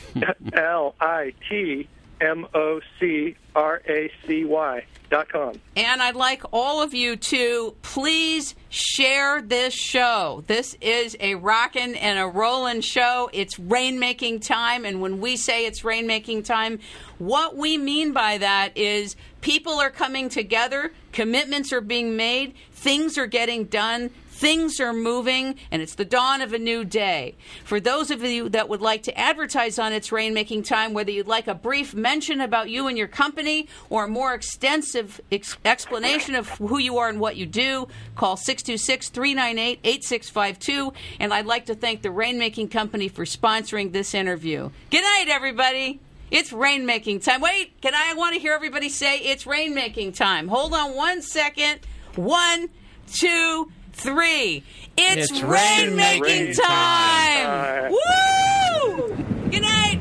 L I T M O C R A C Y dot com. And I'd like all of you to please share this show. This is a rockin' and a rollin' show. It's rainmaking time, and when we say it's rainmaking time, what we mean by that is people are coming together, commitments are being made, things are getting done, Things are moving, and it's the dawn of a new day. For those of you that would like to advertise on It's Rainmaking Time, whether you'd like a brief mention about you and your company or a more extensive ex- explanation of who you are and what you do, call 626 398 8652. And I'd like to thank the Rainmaking Company for sponsoring this interview. Good night, everybody. It's rainmaking time. Wait, can I, I want to hear everybody say it's rainmaking time. Hold on one second. One, two, three. It's, it's rain making time. time. Woo! Good night.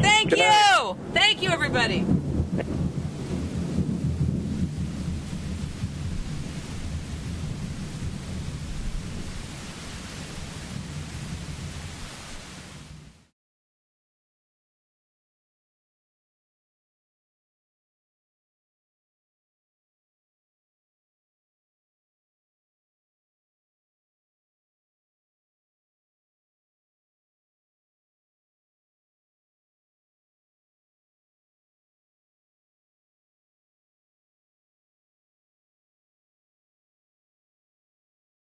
Thank Good you. Night. Thank you, everybody.